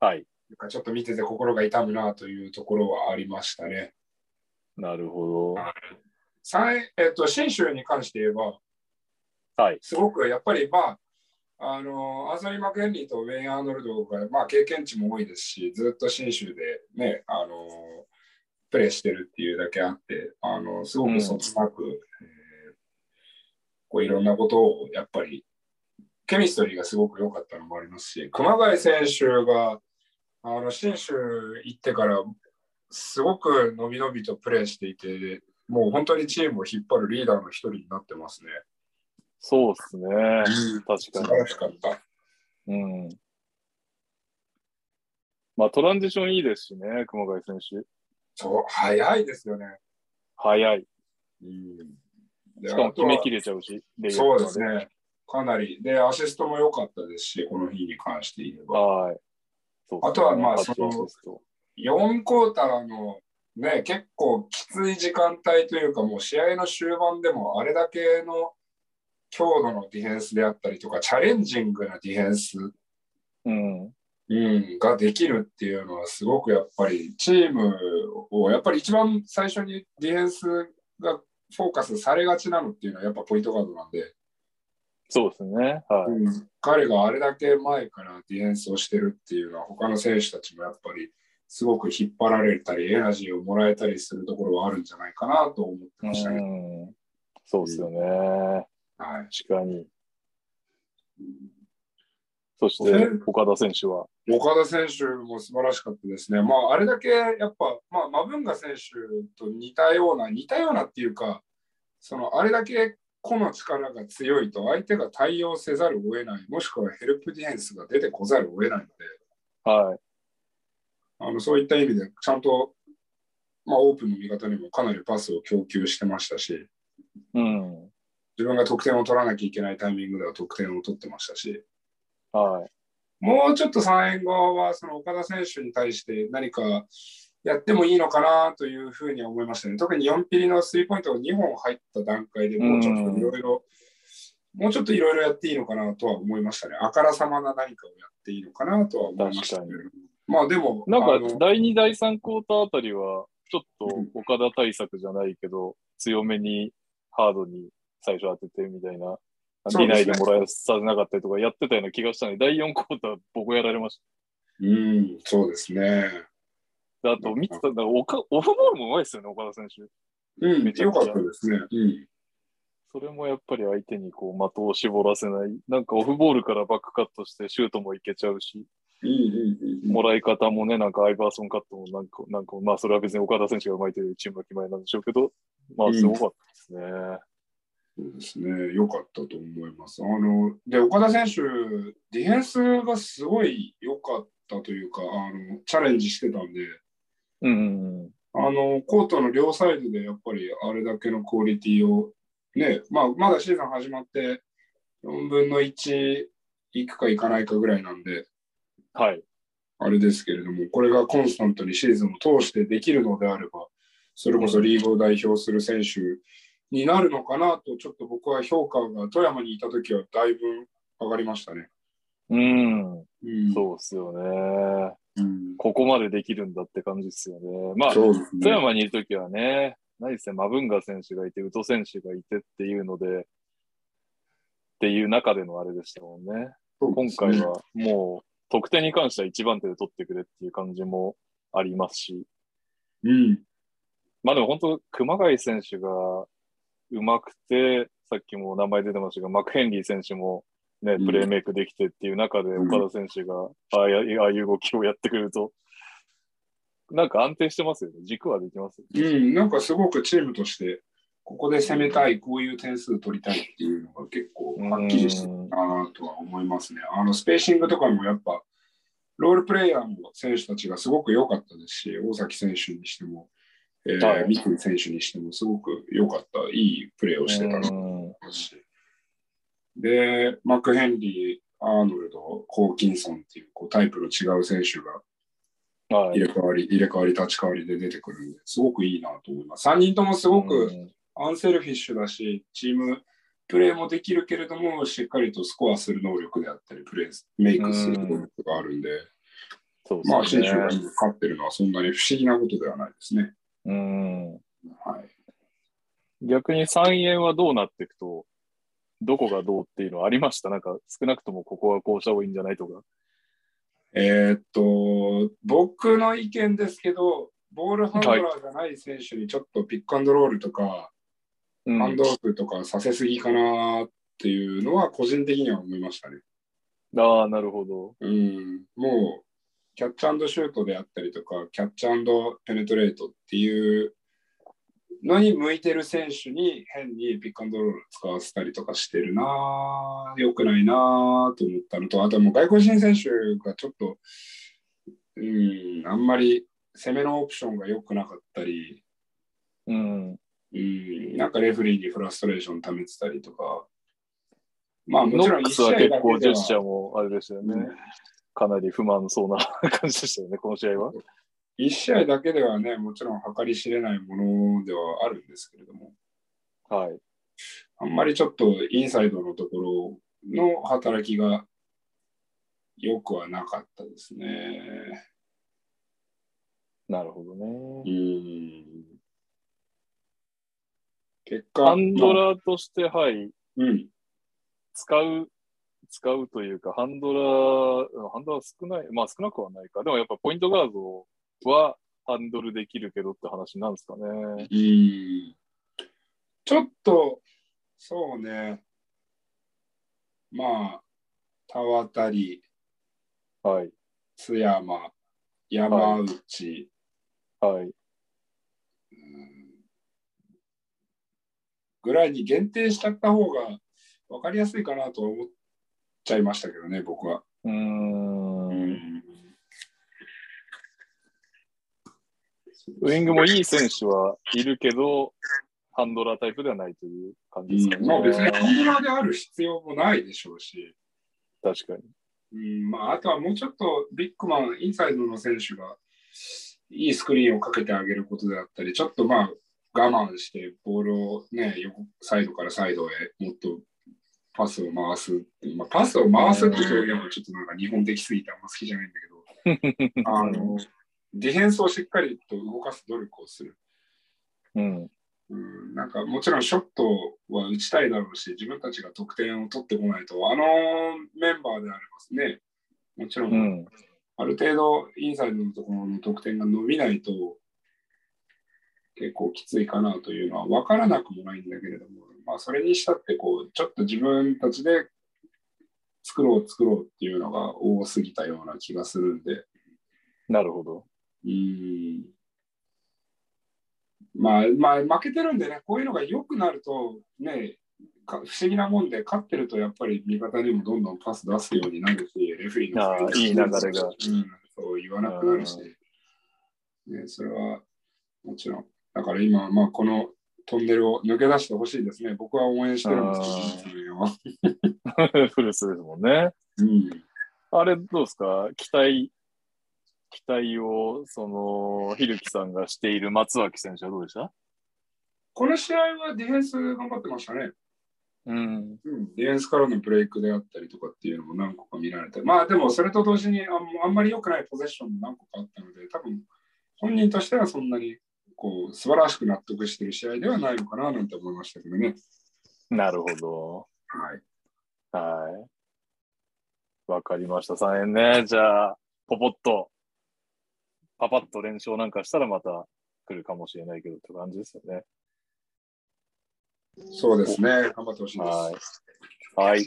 はい。なんかちょっと見てて心が痛むなというところはありましたね。なるほど。えっと、新州に関して言えば、はい。すごくやっぱりまあ、あの、アンソニー・マクヘンリーとウェイン・アーノルドが、まあ、経験値も多いですし、ずっと新州でね、あの、プレーしてるっていうだけあって、あの、すごくそつなく、えーこういろんなことをやっぱり、ケミストリーがすごく良かったのもありますし、熊谷選手が、あの、新州行ってから、すごくのびのびとプレーしていて、もう本当にチームを引っ張るリーダーの一人になってますね。そうですね。確素か晴らしかった。に。うん。まあ、トランジションいいですしね、熊谷選手。そう、早いですよね。早い。うん、でしかも決めきれちゃうし。そうまですね。かなり。で、アシストも良かったですし、この日に関して言えば。はい。あとはまあ八そのアシスト4クォーターのね、結構きつい時間帯というか、もう試合の終盤でもあれだけの強度のディフェンスであったりとか、チャレンジングなディフェンス、うん。うん、ができるっていうのは、すごくやっぱりチームを、やっぱり一番最初にディフェンスがフォーカスされがちなのっていうのは、やっぱポイントガードなんで、そうですね。はい。うん、彼があれだけ前からディフェンスをしてるっていうのは、他の選手たちもやっぱりすごく引っ張られたり、エナジーをもらえたりするところはあるんじゃないかなと思ってましたね。うん。そうですよね。はい、確かに。そして、岡田選手は。岡田選手も素晴らしかったですね。まあ、あれだけやっぱ、まあ、マブンガ選手と似たような、似たようなっていうか、そのあれだけ個の力が強いと相手が対応せざるを得ない、もしくはヘルプディフェンスが出てこざるを得ないので、はい。あのそういった意味で、ちゃんと、まあ、オープンの味方にもかなりパスを供給してましたし、うん。自分が得点を取らなきゃいけないタイミングでは得点を取ってましたし、はい。もうちょっと3円側は、その岡田選手に対して何かやってもいいのかなというふうには思いましたね。特に4ピリのスリーポイントが2本入った段階でもうちょっといろいろ、もうちょっといろいろやっていいのかなとは思いましたね。あからさまな何かをやっていいのかなとは思いましたけど。まあでも、なんか、第2、第3クォーターあたりは、ちょっと岡田対策じゃないけど、強めにハードに最初当ててみたいな、見ないでもらえさせなかったりとかやってたような気がしたので、第4クォーター僕やられましうん、そうですね。あと、見てた、だからオフボールもうまいですよね、岡田選手。うん、めちゃくちゃよかったですね。うん。それもやっぱり相手にこう的を絞らせない。なんかオフボールからバックカットしてシュートもいけちゃうし、うんうんうんうんもらい方もね、なんかアイバーソンカットもなんか、なんかまあそれは別に岡田選手がうまいというチームの決まりなんでしょうけど、まあすごかったですね。そうですね。良かったと思います。あの、で、岡田選手、ディフェンスがすごい良かったというか、あの、チャレンジしてたんで、うん。あの、コートの両サイドでやっぱりあれだけのクオリティを、ね、まあ、まだシーズン始まって4分の1いくかいかないかぐらいなんで、はい。あれですけれども、これがコンスタントにシーズンを通してできるのであれば、それこそリーグを代表する選手になるのかなと、ちょっと僕は評価が富山にいたときはだいぶ上がりましたね。うん。うん、そうっすよね。うん、ここまでできるんだって感じですよね。まあ、ね。富山にいるときはね、何ですね、マブンガ選手がいて、宇都選手がいてっていうので、っていう中でのあれでしたもんね。今回はもう得点に関しては一番手で取ってくれっていう感じもありますし、うん、まあでも本当、熊谷選手がうまくて、さっきも名前出てましたが、マクヘンリー選手もね、うんプレーメイクできてっていう中で、うん岡田選手がああいうああいう動きをやってくると、なんか安定してますよね。軸はできますよね。うん、なんかすごくチームとして、ここで攻めたい、こういう点数取りたいっていうのが結構はっきりしてるかなとは思いますね。あのスペーシングとかもやっぱ、ロールプレイヤーの選手たちがすごく良かったですし、大崎選手にしても、えーはい三井選手にしてもすごく良かった、いいプレーをしてたなとうん思いますし。で、マクヘンリー、アーノルド、ホーキンソンっていうこうタイプの違う選手がはい。入れ替わり、入れ替わり、立ち替わりで出てくるんで、すごくいいなと思います。3人ともすごうくんアンセルフィッシュだし、チームプレーもできるけれども、しっかりとスコアする能力であったり、プレーメイクする能力があるんで、そうまあ、ですね選手が。今勝ってるのはそんなに不思議なことではないですね。うん。はい。逆に3円はどうなっていくと、どこがどうっていうのはありました？なんか少なくともここはこうした方がいいんじゃないとか。えーっと、僕の意見ですけど、ボールハンドラーじゃない選手にちょっとピックアンドロールとか、うんハンドオフとかさせすぎかなっていうのは個人的には思いましたね。ああ、なるほど。うん、もキャッチシュートであったりとか、キャッチペネトレートっていうのに向いてる選手に変にピックアンドロール使わせたりとかしてるな良くないなと思ったのと、あとはもう外国人選手がちょっと、うん、あんまり攻めのオプションが良くなかったり、うん、うん、なんかレフリーにフラストレーション溜めてたりとか、まあもちろん1試合だけでは。結構ジェスチャーもあれですよね。うん、かなり不満そうな感じでしたよね、この試合は。1試合だけではね、もちろん計り知れないものではあるんですけれども、はい。あんまりちょっとインサイドのところの働きが良くはなかったですね。なるほどね。うん。結果。ハンドラーとして、はい。うん。使う、使うというか、ハンドラー、ハンドラー少ない、まあ少なくはないか。でもやっぱポイントガードはハンドルできるけどって話なんですかね。うん。ちょっと、そうね。まあ、田渡り、はい。津山、山内、はい。ぐらいに限定しちゃった方が分かりやすいかなと思っちゃいましたけどね、僕は。うん。ウイングもいい選手はいるけど、ハンドラータイプではないという感じですかね。まあ別にハンドラーである必要もないでしょうし。確かに。うんまあ、あとはもうちょっとビッグマン、インサイドの選手がいいスクリーンをかけてあげることであったり、ちょっとまあ我慢してボールをね、横サイドからサイドへもっとパスを回す。まあ、パスを回すって表現はちょっとなんか日本的すぎてあんま好きじゃないんだけど、*laughs* あのディフェンスをしっかりと動かす努力をする。うん。うん、なんかもちろんショットは打ちたいだろうし、自分たちが得点を取ってこないと、あのメンバーであればね、もちろんある程度インサイドのところの得点が伸びないと結構きついかなというのは分からなくもないんだけれども、まあ、それにしたってこうちょっと自分たちで作ろう作ろうっていうのが多すぎたような気がするんで。なるほど。うん。まあ、まあ、負けてるんでね、こういうのが良くなるとね、不思議なもんで、勝ってるとやっぱり味方にもどんどんパス出すようになるし、レフリーのいい流れが、うん、そう言わなくなるし、ね、それはもちろん。だから今、まあ、このトンネルを抜け出してほしいですね。僕は応援してるんですけど、*laughs* フルスですもんね。うん、あれ、どうですか？期待、期待を、その、ひるきさんがしている松脇選手はどうでした？この試合はディフェンス頑張ってましたね。うん、ディフェンスからのブレイクであったりとかっていうのも何個か見られて、まあでもそれと同時にああんまり良くないポゼッションも何個かあったので、多分本人としてはそんなにこう素晴らしく納得している試合ではないのかななんて思いましたけどね。なるほど。はい。はい。わかりました。3円ね。じゃあ、ポポッと、パパッと連勝なんかしたらまた来るかもしれないけどって感じですよね。そうですね。頑張ってほしいです。はい。はい。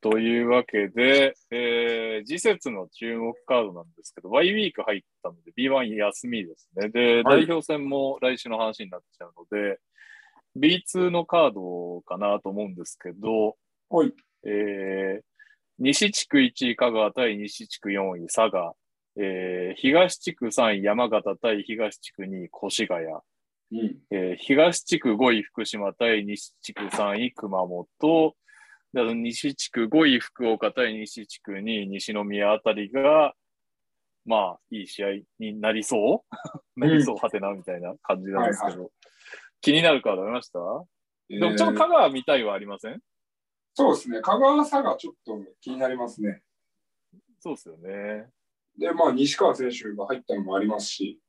というわけで、えー、次節の注目カードなんですけど、Y ウィーク入ったので B1 休みですね。で、代表戦も来週の話になっちゃうので、B2 のカードかなと思うんですけど、はい。えー、西地区1位香川対西地区4位佐賀、えー、東地区3位山形対東地区2位越谷、うん。えー、東地区5位福島対西地区3位熊本、西地区5位福岡対西地区2位西宮あたりが、まあ、いい試合になりそう？*laughs* なりそう、はてなみたいな感じなんですけど、はいはい、気になるカードありました、えー、でもちょっと香川見たいはありません？そうですね。香川佐賀ちょっと気になりますね。そうですよね。で、まあ、西川選手が入ったのもありますし。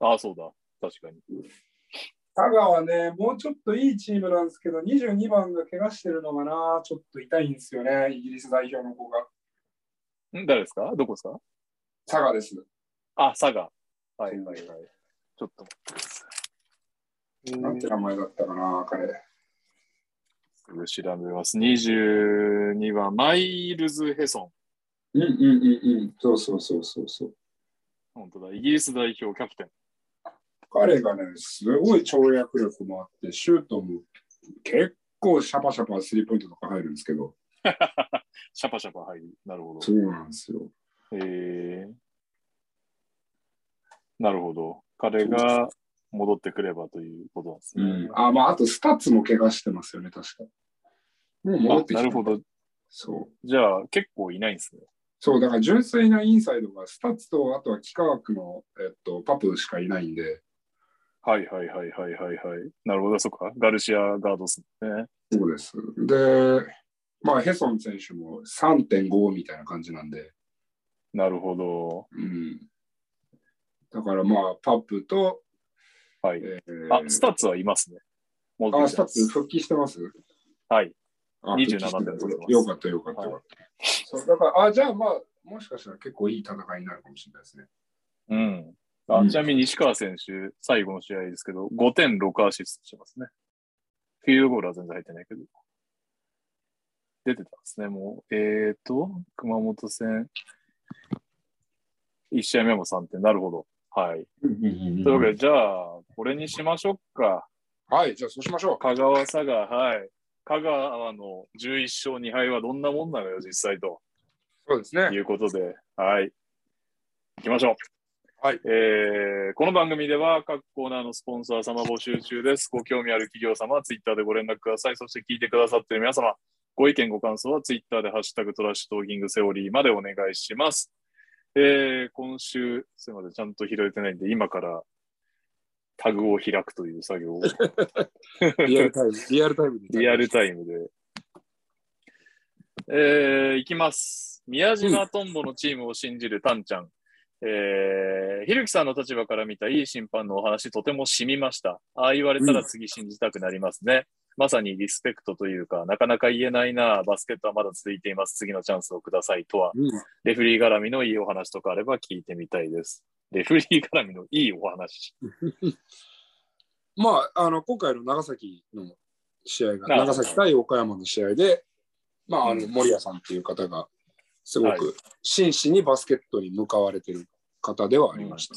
ああ、そうだ。確かに。佐賀はね、もうちょっといいチームなんですけど、22番が怪我してるのがな、ちょっと痛いんですよね、イギリス代表の子が。ん誰ですか？どこですか？佐賀です。あ、佐賀。はいはいはい。ちょっと待ってください。なんて名前だったかな、彼。すぐ調べます。22番、マイルズ・ヘソン。うんうんうんうん。そうそうそうそうそう。本当だ。イギリス代表キャプテン。彼がね、すごい跳躍力もあって、シュートも結構シャパシャパスリーポイントとか入るんですけど、*laughs* シャパシャパ入る。なるほど。そうなんですよ。えー、なるほど。彼が戻ってくればということなんですうね。ん、あ、まあ、あとスタッツも怪我してますよね、確か。もう戻あってきた。なるほど。そう。じゃあ結構いないんですね。そう、だから純粋なインサイドがスタッツと、あとは帰化枠の、えっと、パプしかいないんで、はいはいはいはいはいはい。なるほど、そっか。ガルシアガードっすね。そうです。で、まあ、ヘソン選手も3.5みたいな感じなんで、なるほど。うん。だからまあ、パプと、はい。えーあ、スタッツはいますね。あ、スタッツ復帰してます？はい。あ27復帰して点取ってますよかったよかったよかった。そうだから、あ、じゃあまあ、もしかしたら結構いい戦いになるかもしれないですね。うん。あうんちなみに西川選手、最後の試合ですけど、5点6アシストしてますね。フィールドゴールは全然入ってないけど。出てたんですね、もう。えーと、熊本戦。1試合目も3点。なるほど。はい。というわけで、じゃあ、これにしましょうか。はい、じゃあそうしましょう。香川佐賀、はい。香川の11勝2敗はどんなもんなのよ、実際とそうですね。いうことで、はい。行きましょう。はい。えーこの番組では各コーナーのスポンサー様募集中です。ご興味ある企業様はツイッターでご連絡ください。そして聞いてくださっている皆様、ご意見ご感想はツイッターでハッシュタグトラッシュトーキングセオリーまでお願いします。えー今週、すみません、ちゃんと拾えてないんで、今からタグを開くという作業を *laughs* リアルタイム、リアルタイムで。リアルタイムで。えー、いきます。宮島トンボのチームを信じるタンちゃん。えー、ひるきさんの立場から見たいい審判のお話、とても染みました。ああ言われたら次信じたくなりますね。まさにリスペクトというか、なかなか言えないな、バスケットはまだ続いています。次のチャンスをくださいとは、うん。レフリー絡みのいいお話とかあれば聞いてみたいです。レフリー絡みのいいお話。*laughs* まあ、あの、今回の長崎の試合が、あ長崎対岡山の試合で、まあ、あの、うん森谷さんっていう方が、すごはいく真摯にバスケットに向かわれてる方ではありました。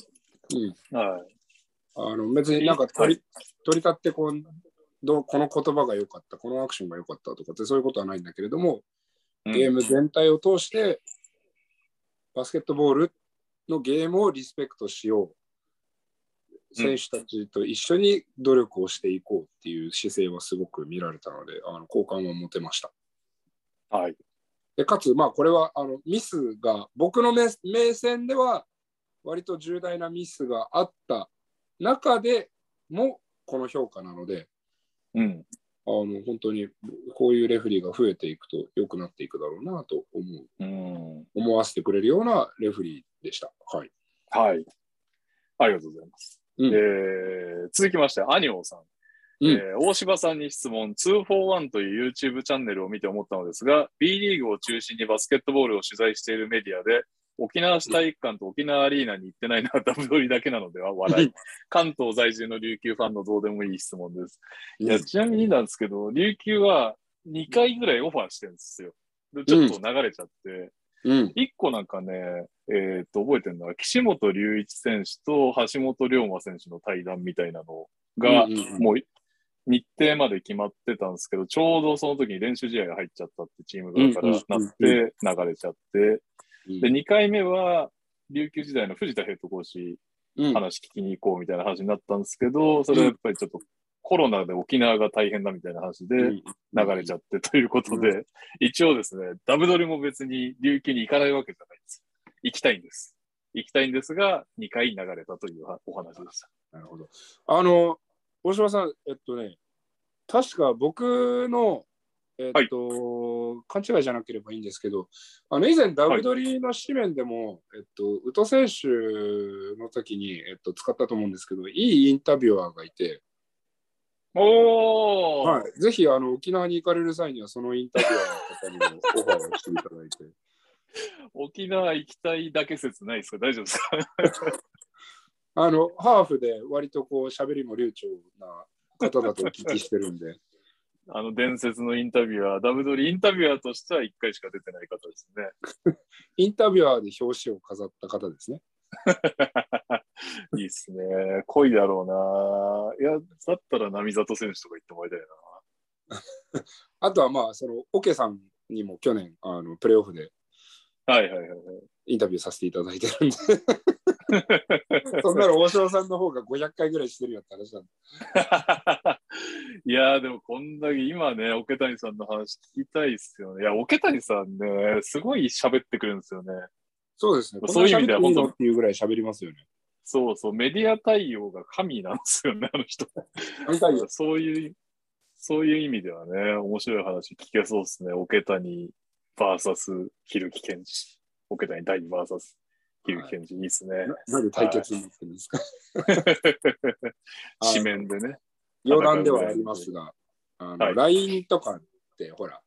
うん。はい。あの、別になんか取り、取り立ってこう、どうこの言葉が良かった、このアクションが良かったとかってそういうことはないんだけれども、ゲーム全体を通して、バスケットボールのゲームをリスペクトしよう。選手たちと一緒に努力をしていこうっていう姿勢はすごく見られたので、あの好感は持てました。はい。でかつ、まあ、これはあのミスが、僕の目目線では、割と重大なミスがあった中でも、この評価なので、うん。あの本当にこういうレフェリーが増えていくと良くなっていくだろうなと思う、うん。思わせてくれるようなレフェリーでした。はい。はい。ありがとうございます。うんえー続きまして、アニオさん。うんえー大柴さんに質問、241という YouTube チャンネルを見て思ったのですが、B リーグを中心にバスケットボールを取材しているメディアで、沖縄市体育館と沖縄アリーナに行ってないのはダブドリだけなのでは笑い。*laughs* 関東在住の琉球ファンのどうでもいい質問です。いや、ちなみになんですけど、琉球は2回ぐらいオファーしてるんですよ。でちょっと流れちゃって、うん。一個なんかね、えーっと、覚えてるのは、岸本隆一選手と橋本龍馬選手の対談みたいなのが、うんうんうん。もう日程まで決まってたんですけど、ちょうどその時に練習試合が入っちゃったってチーム側からなうんうんって流れちゃって、で、2回目は、琉球時代の藤田ヘッドコーチうん、話聞きに行こうみたいな話になったんですけど、それはやっぱりちょっとコロナで沖縄が大変だみたいな話で流れちゃってということで、一応ですね、ダブドリも別に琉球に行かないわけじゃないです。行きたいんです。行きたいんですが、2回流れたというお話でした。なるほど。あの、大島さん、えっとね、確か僕の、えっと、勘違いじゃなければいいんですけど、あの以前、ダブドリの紙面でも、えっと、宇都選手の時に、えっと、使ったと思うんですけど、いいインタビュアーがいて、おー、はい、ぜひあの沖縄に行かれる際には、そのインタビュアーの方にもオファーをしていただいて。沖縄行きたいだけ説ないですか？大丈夫ですか？あの、ハーフで割とこう、喋りも流暢な方だとお聞きしてるんで、あの伝説のインタビュアー、ダブドリインタビュアーとしては1回しか出てない方ですね。*laughs* インタビュアーで表紙を飾った方ですね。*laughs* *laughs* いいっすね。濃いだろうな。いや、だったら並里選手とか言ってもらいたいな。*laughs* あとはまあ、その、オケさんにも去年、あの、プレーオフではいはいはいはい。インタビューさせていただいてるんで、*laughs* そんなの大城さんの方が500回ぐらいしてるよって話なんで。いやーでもこんだけ今ね、桶谷さんの話聞きたいっすよね。いや、桶谷さんね、すごい喋ってくるんですよね。そうですね。そういう意味では本当っていうぐらい喋りますよね。そうそう、メディア対応が神なんですよね、あの人。神対応そういう、そういう意味ではね、面白い話聞けそうですね。桶谷 VS ひるきけんじ。桶谷第2 VS ひるきけんじ。いいっすね。なで対決になってるんですか？*laughs* 紙面でね。余談ではありますが、あの、はい LINE とかって、ほら、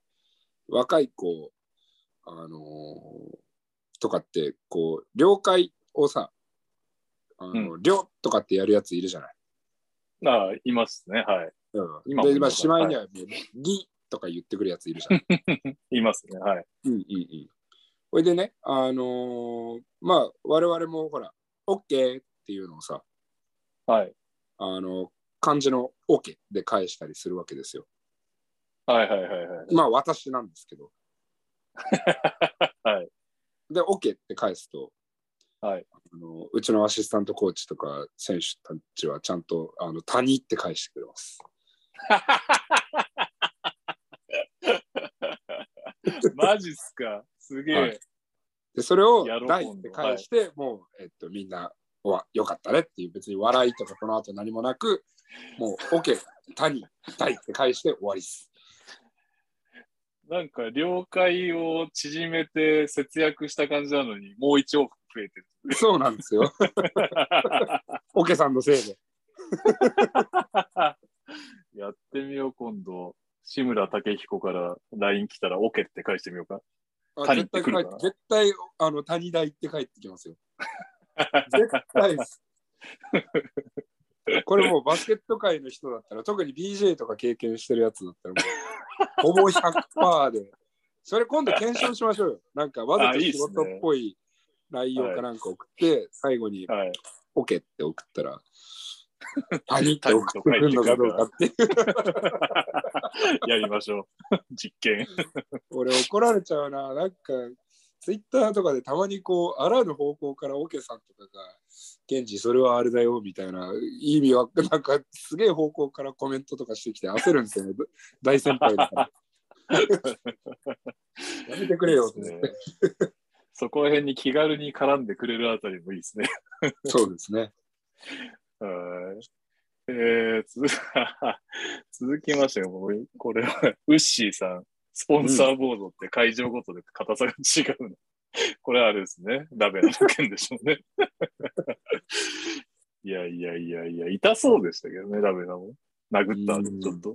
若い子、あのーとかって、こう、了解をさ、あの、了とかってやるやついるじゃない？ああ、いますね。はい。うん、今もで、しまいにはもう、ぎとか言ってくるやついるじゃん。い？*laughs* ますね。はい。うんうんうん。これでね、あのーまあ、我々もほら、OK っていうのをさ、はい。あの、漢字の OK で返したりするわけですよ。はいはいはいはい。まあ、私なんですけど。*laughs* はい。で、OK って返すと、はい。あのうちのアシスタントコーチとか選手たちはちゃんとあの谷って返してくれます。*laughs* マジっすか？すげえ。はいで、それを大って返して、もう、えっと、みんな、わ、よかったねっていう、別に笑いとかこの後何もなく、もう OK、谷、大って返して終わりです。なんか、了解を縮めて節約した感じなのに、もう一往復増えてる。そうなんですよ。*laughs* OK さんのせいで。*laughs* やってみよう、今度。志村武彦から LINE 来たら OK って返してみようか。あ谷っ絶対てくるか絶対あの谷大って帰ってきますよ。絶対です。*laughs* これもうバスケット界の人だったら、特に BJ とか経験してるやつだったらもう、ほぼ100%で。それ今度検証しましょうよ。なんかわざと仕事っぽい内容かなんか送って、最後にはい。OK って送ったら、*laughs* 谷って送ってくるのかどうかっていう。*laughs* やりましょう。実験。俺怒られちゃうな。なんか、ツイッターとかでたまにこう、あらぬ方向からオケさんとかが、ケンジ、それはあれだよ、みたいな、意味は、なんか、すげえ方向からコメントとかしてきて焦るんですよね。大先輩だから。*laughs* やめてくれよって、ねそこら辺に気軽に絡んでくれるあたりもいいですね。そうですね。*laughs* はい。えー、つ *laughs* 続きまして、もうこれは、ウッシーさん、スポンサーボードって会場ごとで硬さが違うの。*laughs* これはあれですね。ラベナの件でしょうね。いやいやいやいや、痛そうでしたけどね、ラベナも。殴った後、ちょっと。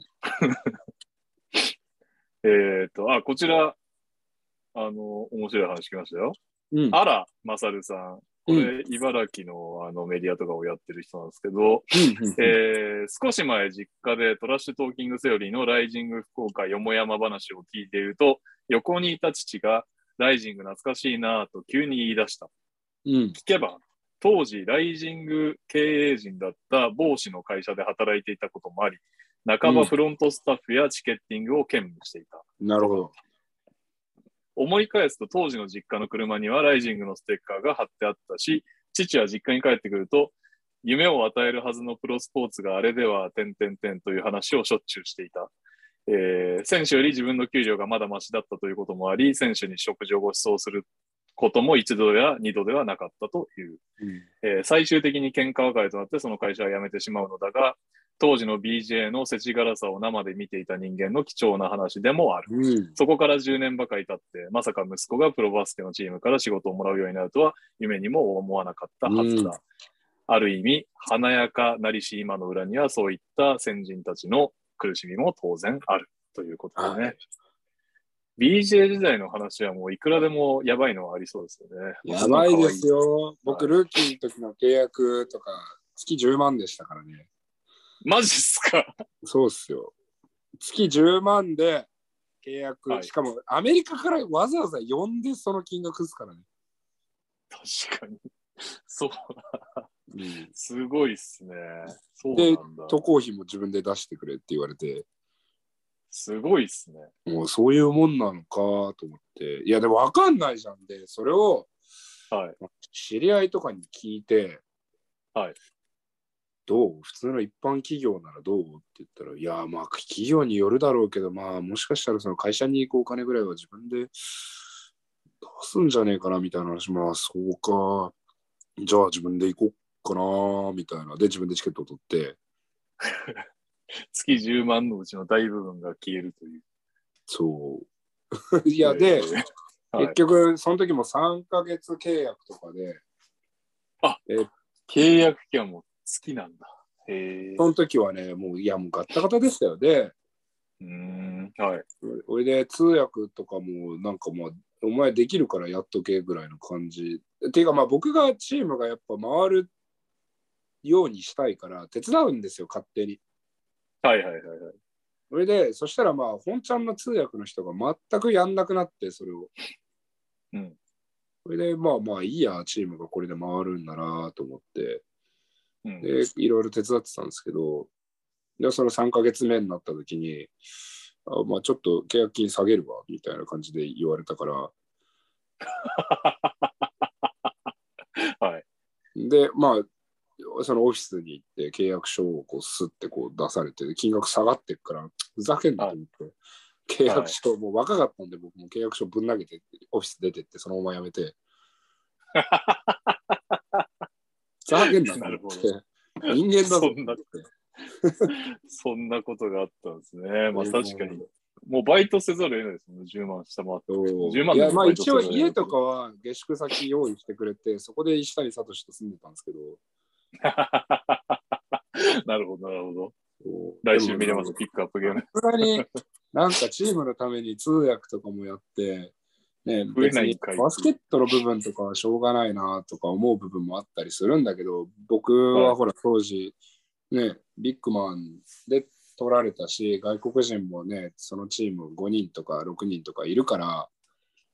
えっと、あ、こちら、あの、面白い話来ましたよ。うん。あら、まさるさん。こうれ、茨城のあのメディアとかをやってる人なんですけど、うんうんえー少し前実家でトラッシュトーキングセオリーのライジング福岡よもやま話を聞いていると、横にいた父がライジング懐かしいなぁと急に言い出した。うん。聞けば、当時ライジング経営陣だった某氏の会社で働いていたこともあり、半ばフロントスタッフやチケッティングを兼務していた。なるほど。思い返すと当時の実家の車にはライジングのステッカーが貼ってあったし、父は実家に帰ってくると、夢を与えるはずのプロスポーツがあれでは、点々点という話をしょっちゅうしていた。えー選手より自分の給料がまだマシだったということもあり、選手に食事をご馳走することも一度や二度ではなかったという。うんえー最終的に喧嘩別れとなってその会社は辞めてしまうのだが、当時の BJ の世知辛さを生で見ていた人間の貴重な話でもある。うん。そこから10年ばかり経って、まさか息子がプロバスケのチームから仕事をもらうようになるとは、夢にも思わなかったはずだ。うんある意味、華やかなりし今の裏には、そういった先人たちの苦しみも当然あるということでね。はい BJ 時代の話はもういくらでもやばいのはありそうですよね。やばいですよ。よ。僕、ルーキーの時の契約とか、月10万でしたからね。*laughs* マジっすか？そうっすよ。月10万で契約、はいしかもアメリカからわざわざ呼んでその金額ですからね。確かに。そう。うん、すごいっすね。そうでなんだ。渡航費も自分で出してくれって言われて、すごいっすね。もうそういうもんなのかと思って、いやでも分かんないじゃんで、それをはい。知り合いとかに聞いて、はい。どう？普通の一般企業ならどう？って言ったら、いや、まあ企業によるだろうけど、まあもしかしたらその会社に行くお金ぐらいは自分で出すんじゃねえかなみたいな話、まあそうか。じゃあ自分で行こうかなみたいな。で、自分でチケットを取って、月10万のうちの大部分が消えるという。そう。*laughs* いや、で、えーはい結局、その時も3ヶ月契約とかで、契約期間も月なんだ。へえ。その時はね、もう、いや、もうガッタガタでしたよ。で、うーん。はい。おいで通訳とかもなんかまあお前できるからやっとけぐらいの感じ。っていうかまあ僕がチームがやっぱ回るようにしたいから手伝うんですよ勝手に。はいはいはいはい。それでそしたらまあ本ちゃんの通訳の人が全くやんなくなってそれを。うん。それでまあまあいいやチームがこれで回るんだなと思ってうん。でいろいろ手伝ってたんですけどでその3ヶ月目になった時にあまあちょっと契約金下げるわみたいな感じで言われたから。*laughs* はい。で、まあ、そのオフィスに行って契約書をこうスッてこう出されて、金額下がってっから、ふざけんなと思って、契約書、もう若かったんで、僕も契約書ぶん投げて、オフィス出てって、そのまま辞めて、ふ *laughs* ざけんなと *laughs* なるほ思って、*laughs* 人間だぞと思って。*laughs* そんなことがあったんですね。まあ確かに。もうバイトせざるを得ないですもんね。10万下回って。そう10万いやまあ一応家とかは下宿先用意してくれて、そこで石谷聡と住んでたんですけど、なるほど、なるほど。来週見れます、ピックアップゲーム。さすがになんかチームのために通訳とかもやって、ね、増えないバスケットの部分とかはしょうがないなとか思う部分もあったりするんだけど、僕はほら当時、ね、ビッグマンで取られたし、外国人もね、そのチーム5人とか6人とかいるから、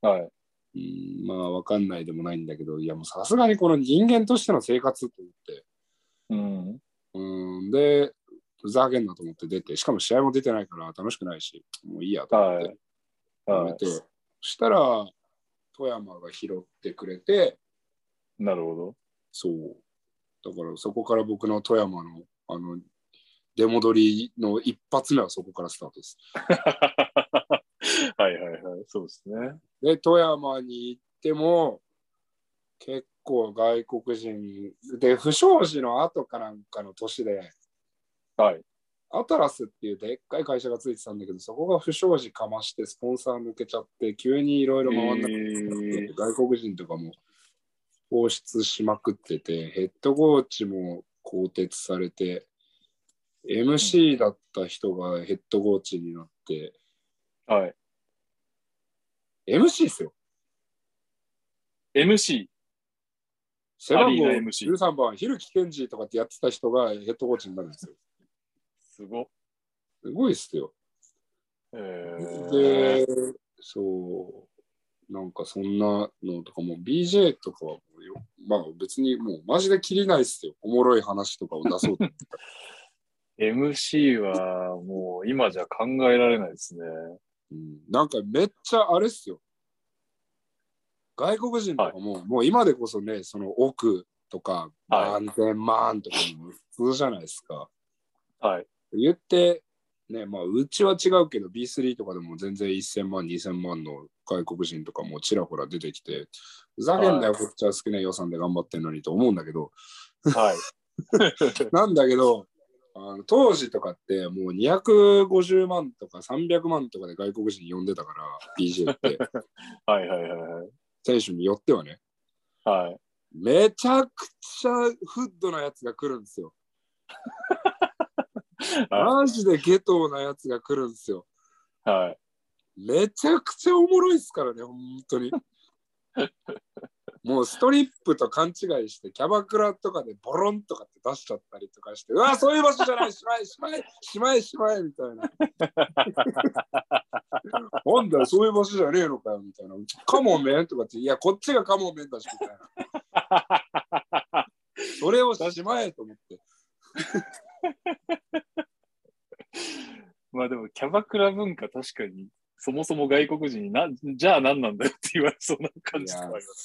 はい。うん、まあわかんないでもないんだけど、いやもうさすがにこの人間としての生活と思って、うん。うん、で、ふざけんなと思って出て、しかも試合も出てないから楽しくないし、もういいやと思って。はい。はやめて、そしたら富山が拾ってくれて、い。なるほど。そう。だからそこから僕の富山のあの出戻りの一発目はそこからスタートです。*laughs* はいはいはい。そうですね。で、富山に行っても結構外国人で、不祥事の後かなんかの年で、はい。アトラスっていうでっかい会社がついてたんだけど、そこが不祥事かましてスポンサー抜けちゃって、急にいろいろ回んなくなって、えー外国人とかも放出しまくってて、ヘッドコーチも更迭されて、MC だった人がヘッドコーチになって、はい。MC ですよ。MC。背番号アリーナ MC 13番、蛭木健二とかってやってた人がヘッドコーチになるんですよ。すごっ。すごいっすよ。えー、で、そう、なんかそんなのとかも BJ とかはもうよ、まあ別にもうマジで切りないっすよ。おもろい話とかを出そうと *laughs* MC はもう今じゃ考えられないですね。うんなんかめっちゃあれっすよ。外国人とかも、もう今でこそね、その奥とかはい何千万とかも普通じゃないですか。はい。言って、ね、まあうちは違うけど B3 とかでも全然1000万、2000万の外国人とかもちらほら出てきて、ふざけんなよ、はこっちは好きな予算で頑張ってんのにと思うんだけど、はい。*laughs* なんだけど、あの当時とかってもう250万とか300万とかで外国人呼んでたから、DJ って。*laughs* はいはいはいはい。選手によってはね、はい。めちゃくちゃフッドなやつが来るんですよ。マジでゲトーなやつが来るんですよ。はい。めちゃくちゃおもろいですからね、本当に。もうストリップと勘違いして、キャバクラとかでボロンとかって出しちゃったりとかして、うわ、そういう場所じゃない、しまい、しまい、*laughs* しまい、しまい、みたいな。*laughs* なんだよ、そういう場所じゃねえのかよ、みたいな。カモメンとかって、いや、こっちがカモメンだし、みたいな。それをしまえと思って。*laughs* まあでも、キャバクラ文化確かに、そもそも外国人にな、じゃあ何なんだよって言われそうな感じす。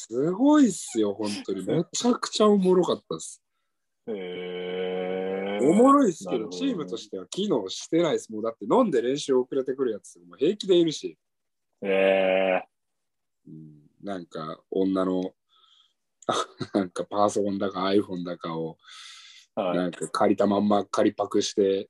すごいっすよ、本当に。*laughs* めちゃくちゃおもろかったです。へーおもろいっすけど、チームとしては機能してないです。もうだって飲んで練習遅れてくるやつも平気でいるし、えうん、なんか女の *laughs* なんかパソコンだか iPhone だかを。なんか借りたまんま借りパクして、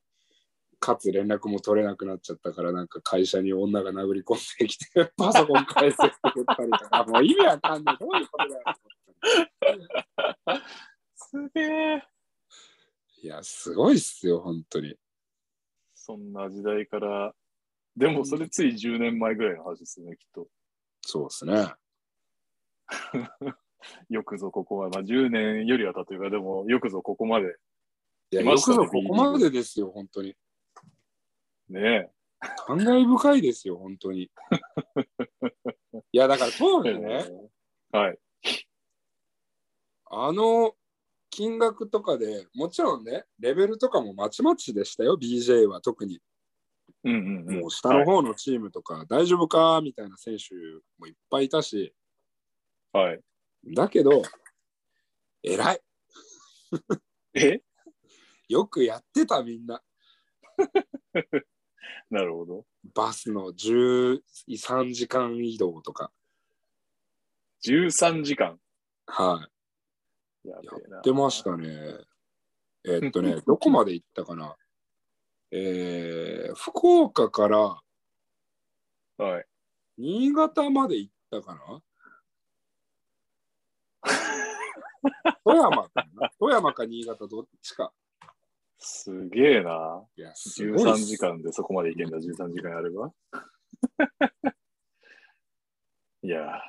かつ連絡も取れなくなっちゃったから、なんか会社に女が殴り込んできて、*laughs* パソコン返せって言ったりとか、もう意味わかんない。どういうことだよ。すげえ。いや、すごいっすよ、本当に。そんな時代から、でもそれつい10年前ぐらいの話ですよね、きっと。そうですね。*laughs* よくぞここは、まあ10年よりは経というか、でもよくぞここまで、いや、よくぞここまでですよ、本当に。ね感慨深いですよ、本当に。いや、だから当え。時ね、はい。あの金額とかでもちろんね、レベルとかもまちまちでしたよ、BJ は特に。うんうんうん。もう下の方のチームとか、大丈夫かみたいな選手もいっぱいいたし、はい。はい。だけど、偉い。え？*laughs* よくやってた、みんな。*laughs* なるほど。バスの13時間移動とか。13時間？はい。やってましたね。えーっとね、*laughs* どこまで行ったかなえー、福岡からはい。新潟まで行ったかな *laughs* 富山かな？富山か新潟どっちか。すげえな。いや、すごいっ13す時間でそこまでいけんだ、13時間やれば。*laughs* いや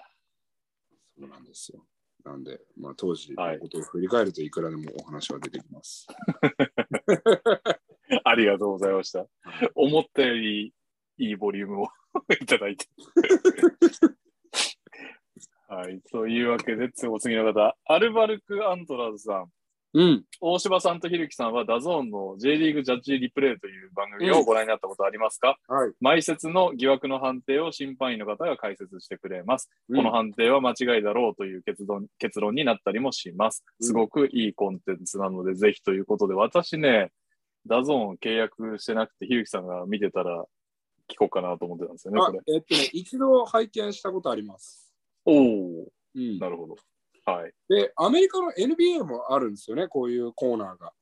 そうなんですよ。なんで、まあ、当時はいのことを振り返るといくらでもお話は出てきます。ー、*laughs* ありがとうございました。思ったよりいいボリュームをいただいて。はい。というわけで、次お次の方、アルバルク・アントラーズさん。うん。大柴さんとひるきさんはダゾーンの J リーグジャッジリプレイという番組をご覧になったことありますか、はい。毎節の疑惑の判定を審判員の方が解説してくれます。このうん判定は間違いだろうという結論結論になったりもします。うんすごくいいコンテンツなので、ぜひということで、私ね、ダゾーン契約してなくて、ひるきさんが見てたら聞こうかなと思ってたんですよね、あこれ。えっとね、一度拝見したことあります。おおうんなるほど。はい。で、アメリカの NBA もあるんですよね、こういうコーナーが。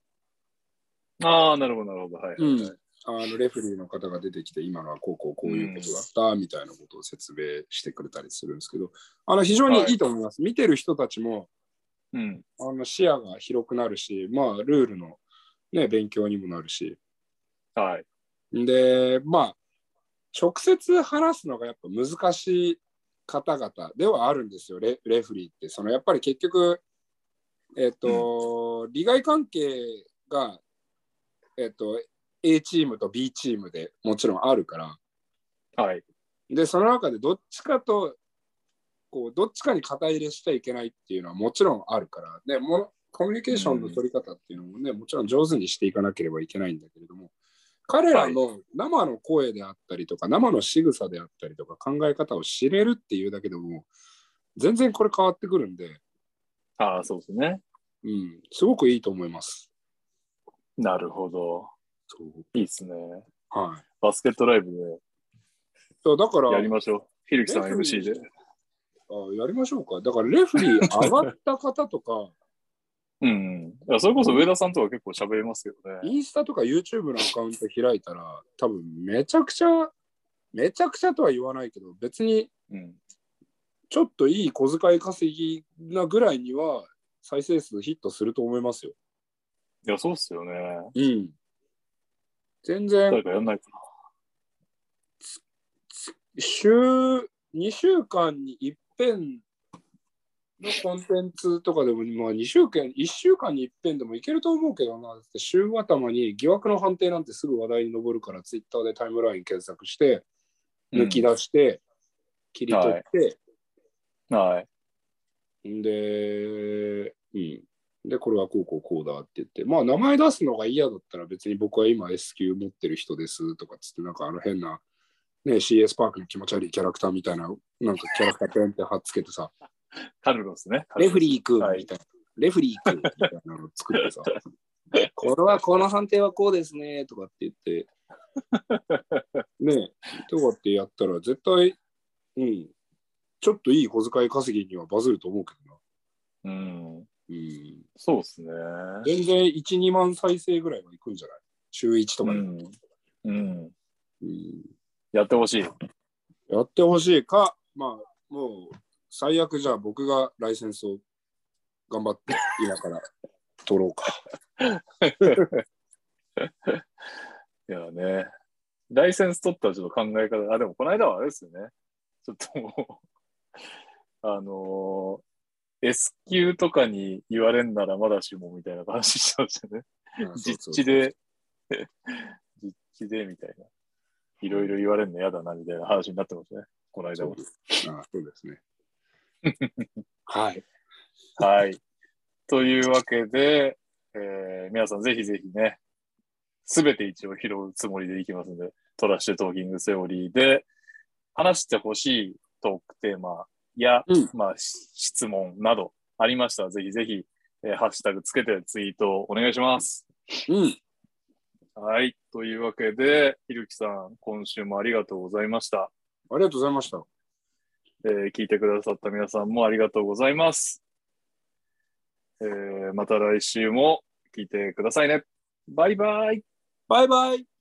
ああ、なるほど、なるほど。はい、はいはい。うんあのレフェリーの方が出てきて、今のはこうこうこういうことだったみたいなことを説明してくれたりするんですけど、あの非常にいいと思います。見てる人たちもうん。あの視野が広くなるし、まあ、ルールの、ね、勉強にもなるし。はい。で、まあ、直接話すのがやっぱ難しい方々ではあるんですよ、レレフェリーって。そのやっぱり結局、えっ、と、利害関係が、えっ、と、A チームと B チームでもちろんあるから、はい。で、その中でどっちかと、こう、どっちかに肩入れしちゃいけないっていうのはもちろんあるから、ね、もコミュニケーションの取り方っていうのもね、もちろん上手にしていかなければいけないんだけれども、彼らの生の声であったりとか、生の仕草であったりとか、考え方を知れるっていうだけでも、全然これ変わってくるんで、ああ、そうですね。うん、すごくいいと思います。なるほど。そういいっすね。はい。バスケットライブそうだから、でやりましょう。ひるきさん MC ーで。あやりましょうか。だから、レフェリー上がった方とか、*laughs* うん。いやそれこそ上田さんとか結構喋れますけどね。インスタとか YouTube のアカウント開いたら、多分めちゃくちゃ、めちゃくちゃとは言わないけど、別にうん。ちょっといい小遣い稼ぎなぐらいには再生数ヒットすると思いますよ。いや、そうっすよね。うん。全然誰かやんないか週2週間に一遍のコンテンツとかでも、まあ、2週間、1週間に一遍でもいけると思うけどな、だって週頭に疑惑の判定なんてすぐ話題に上るから、ツイッターでタイムライン検索して、抜き出して、切り取って、はい。んで、うん。で、これはこうこうこうだって言って、まあ名前出すのが嫌だったら別に僕は今 S 級持ってる人ですとかっつって、なんかあの変な、ね、CS パークに気持ち悪いキャラクターみたいな、なんかキャラクターペンって貼っつけてさ、カルロスね。レフリー君はいみたいな、レフリー君みたいなのを作ってさ、*laughs* これはこの判定はこうですねとかって言って、ね、とかってやったら絶対、うん、ちょっといい小遣い稼ぎにはバズると思うけどな。うん。うんそうですね。全然1、2万再生ぐらいはいくんじゃない？週1とかで、うん。うん。うんやってほしい。やってほしいか、まあ、もう、最悪じゃあ僕がライセンスを頑張って *laughs* 今から取ろうか。*laughs* いやね。ライセンス取ったらちょっと考え方、あ、でもこの間はあれですよね。ちょっともう、*laughs* あのー S 級とかに言われんならまだしもみたいな話してましたね。実地で、実地でみたいな。いろいろ言われるの嫌だなみたいな話になってますね。この間もあそうですね。はい。はい。というわけで、えー皆さんぜひぜひね、すべて一応拾うつもりでいきますので、トラッシュトーキングセオリーで話してほしいトークテーマや、うんまあ、し質問などありましたら、ぜひぜひ、えーハッシュタグつけてツイートをお願いします。うん。はい。というわけで、ひるきさん、今週もありがとうございました。ありがとうございました。えー聞いてくださった皆さんもありがとうございます。えーまた来週も聞いてくださいね。バイバイ。バイバイ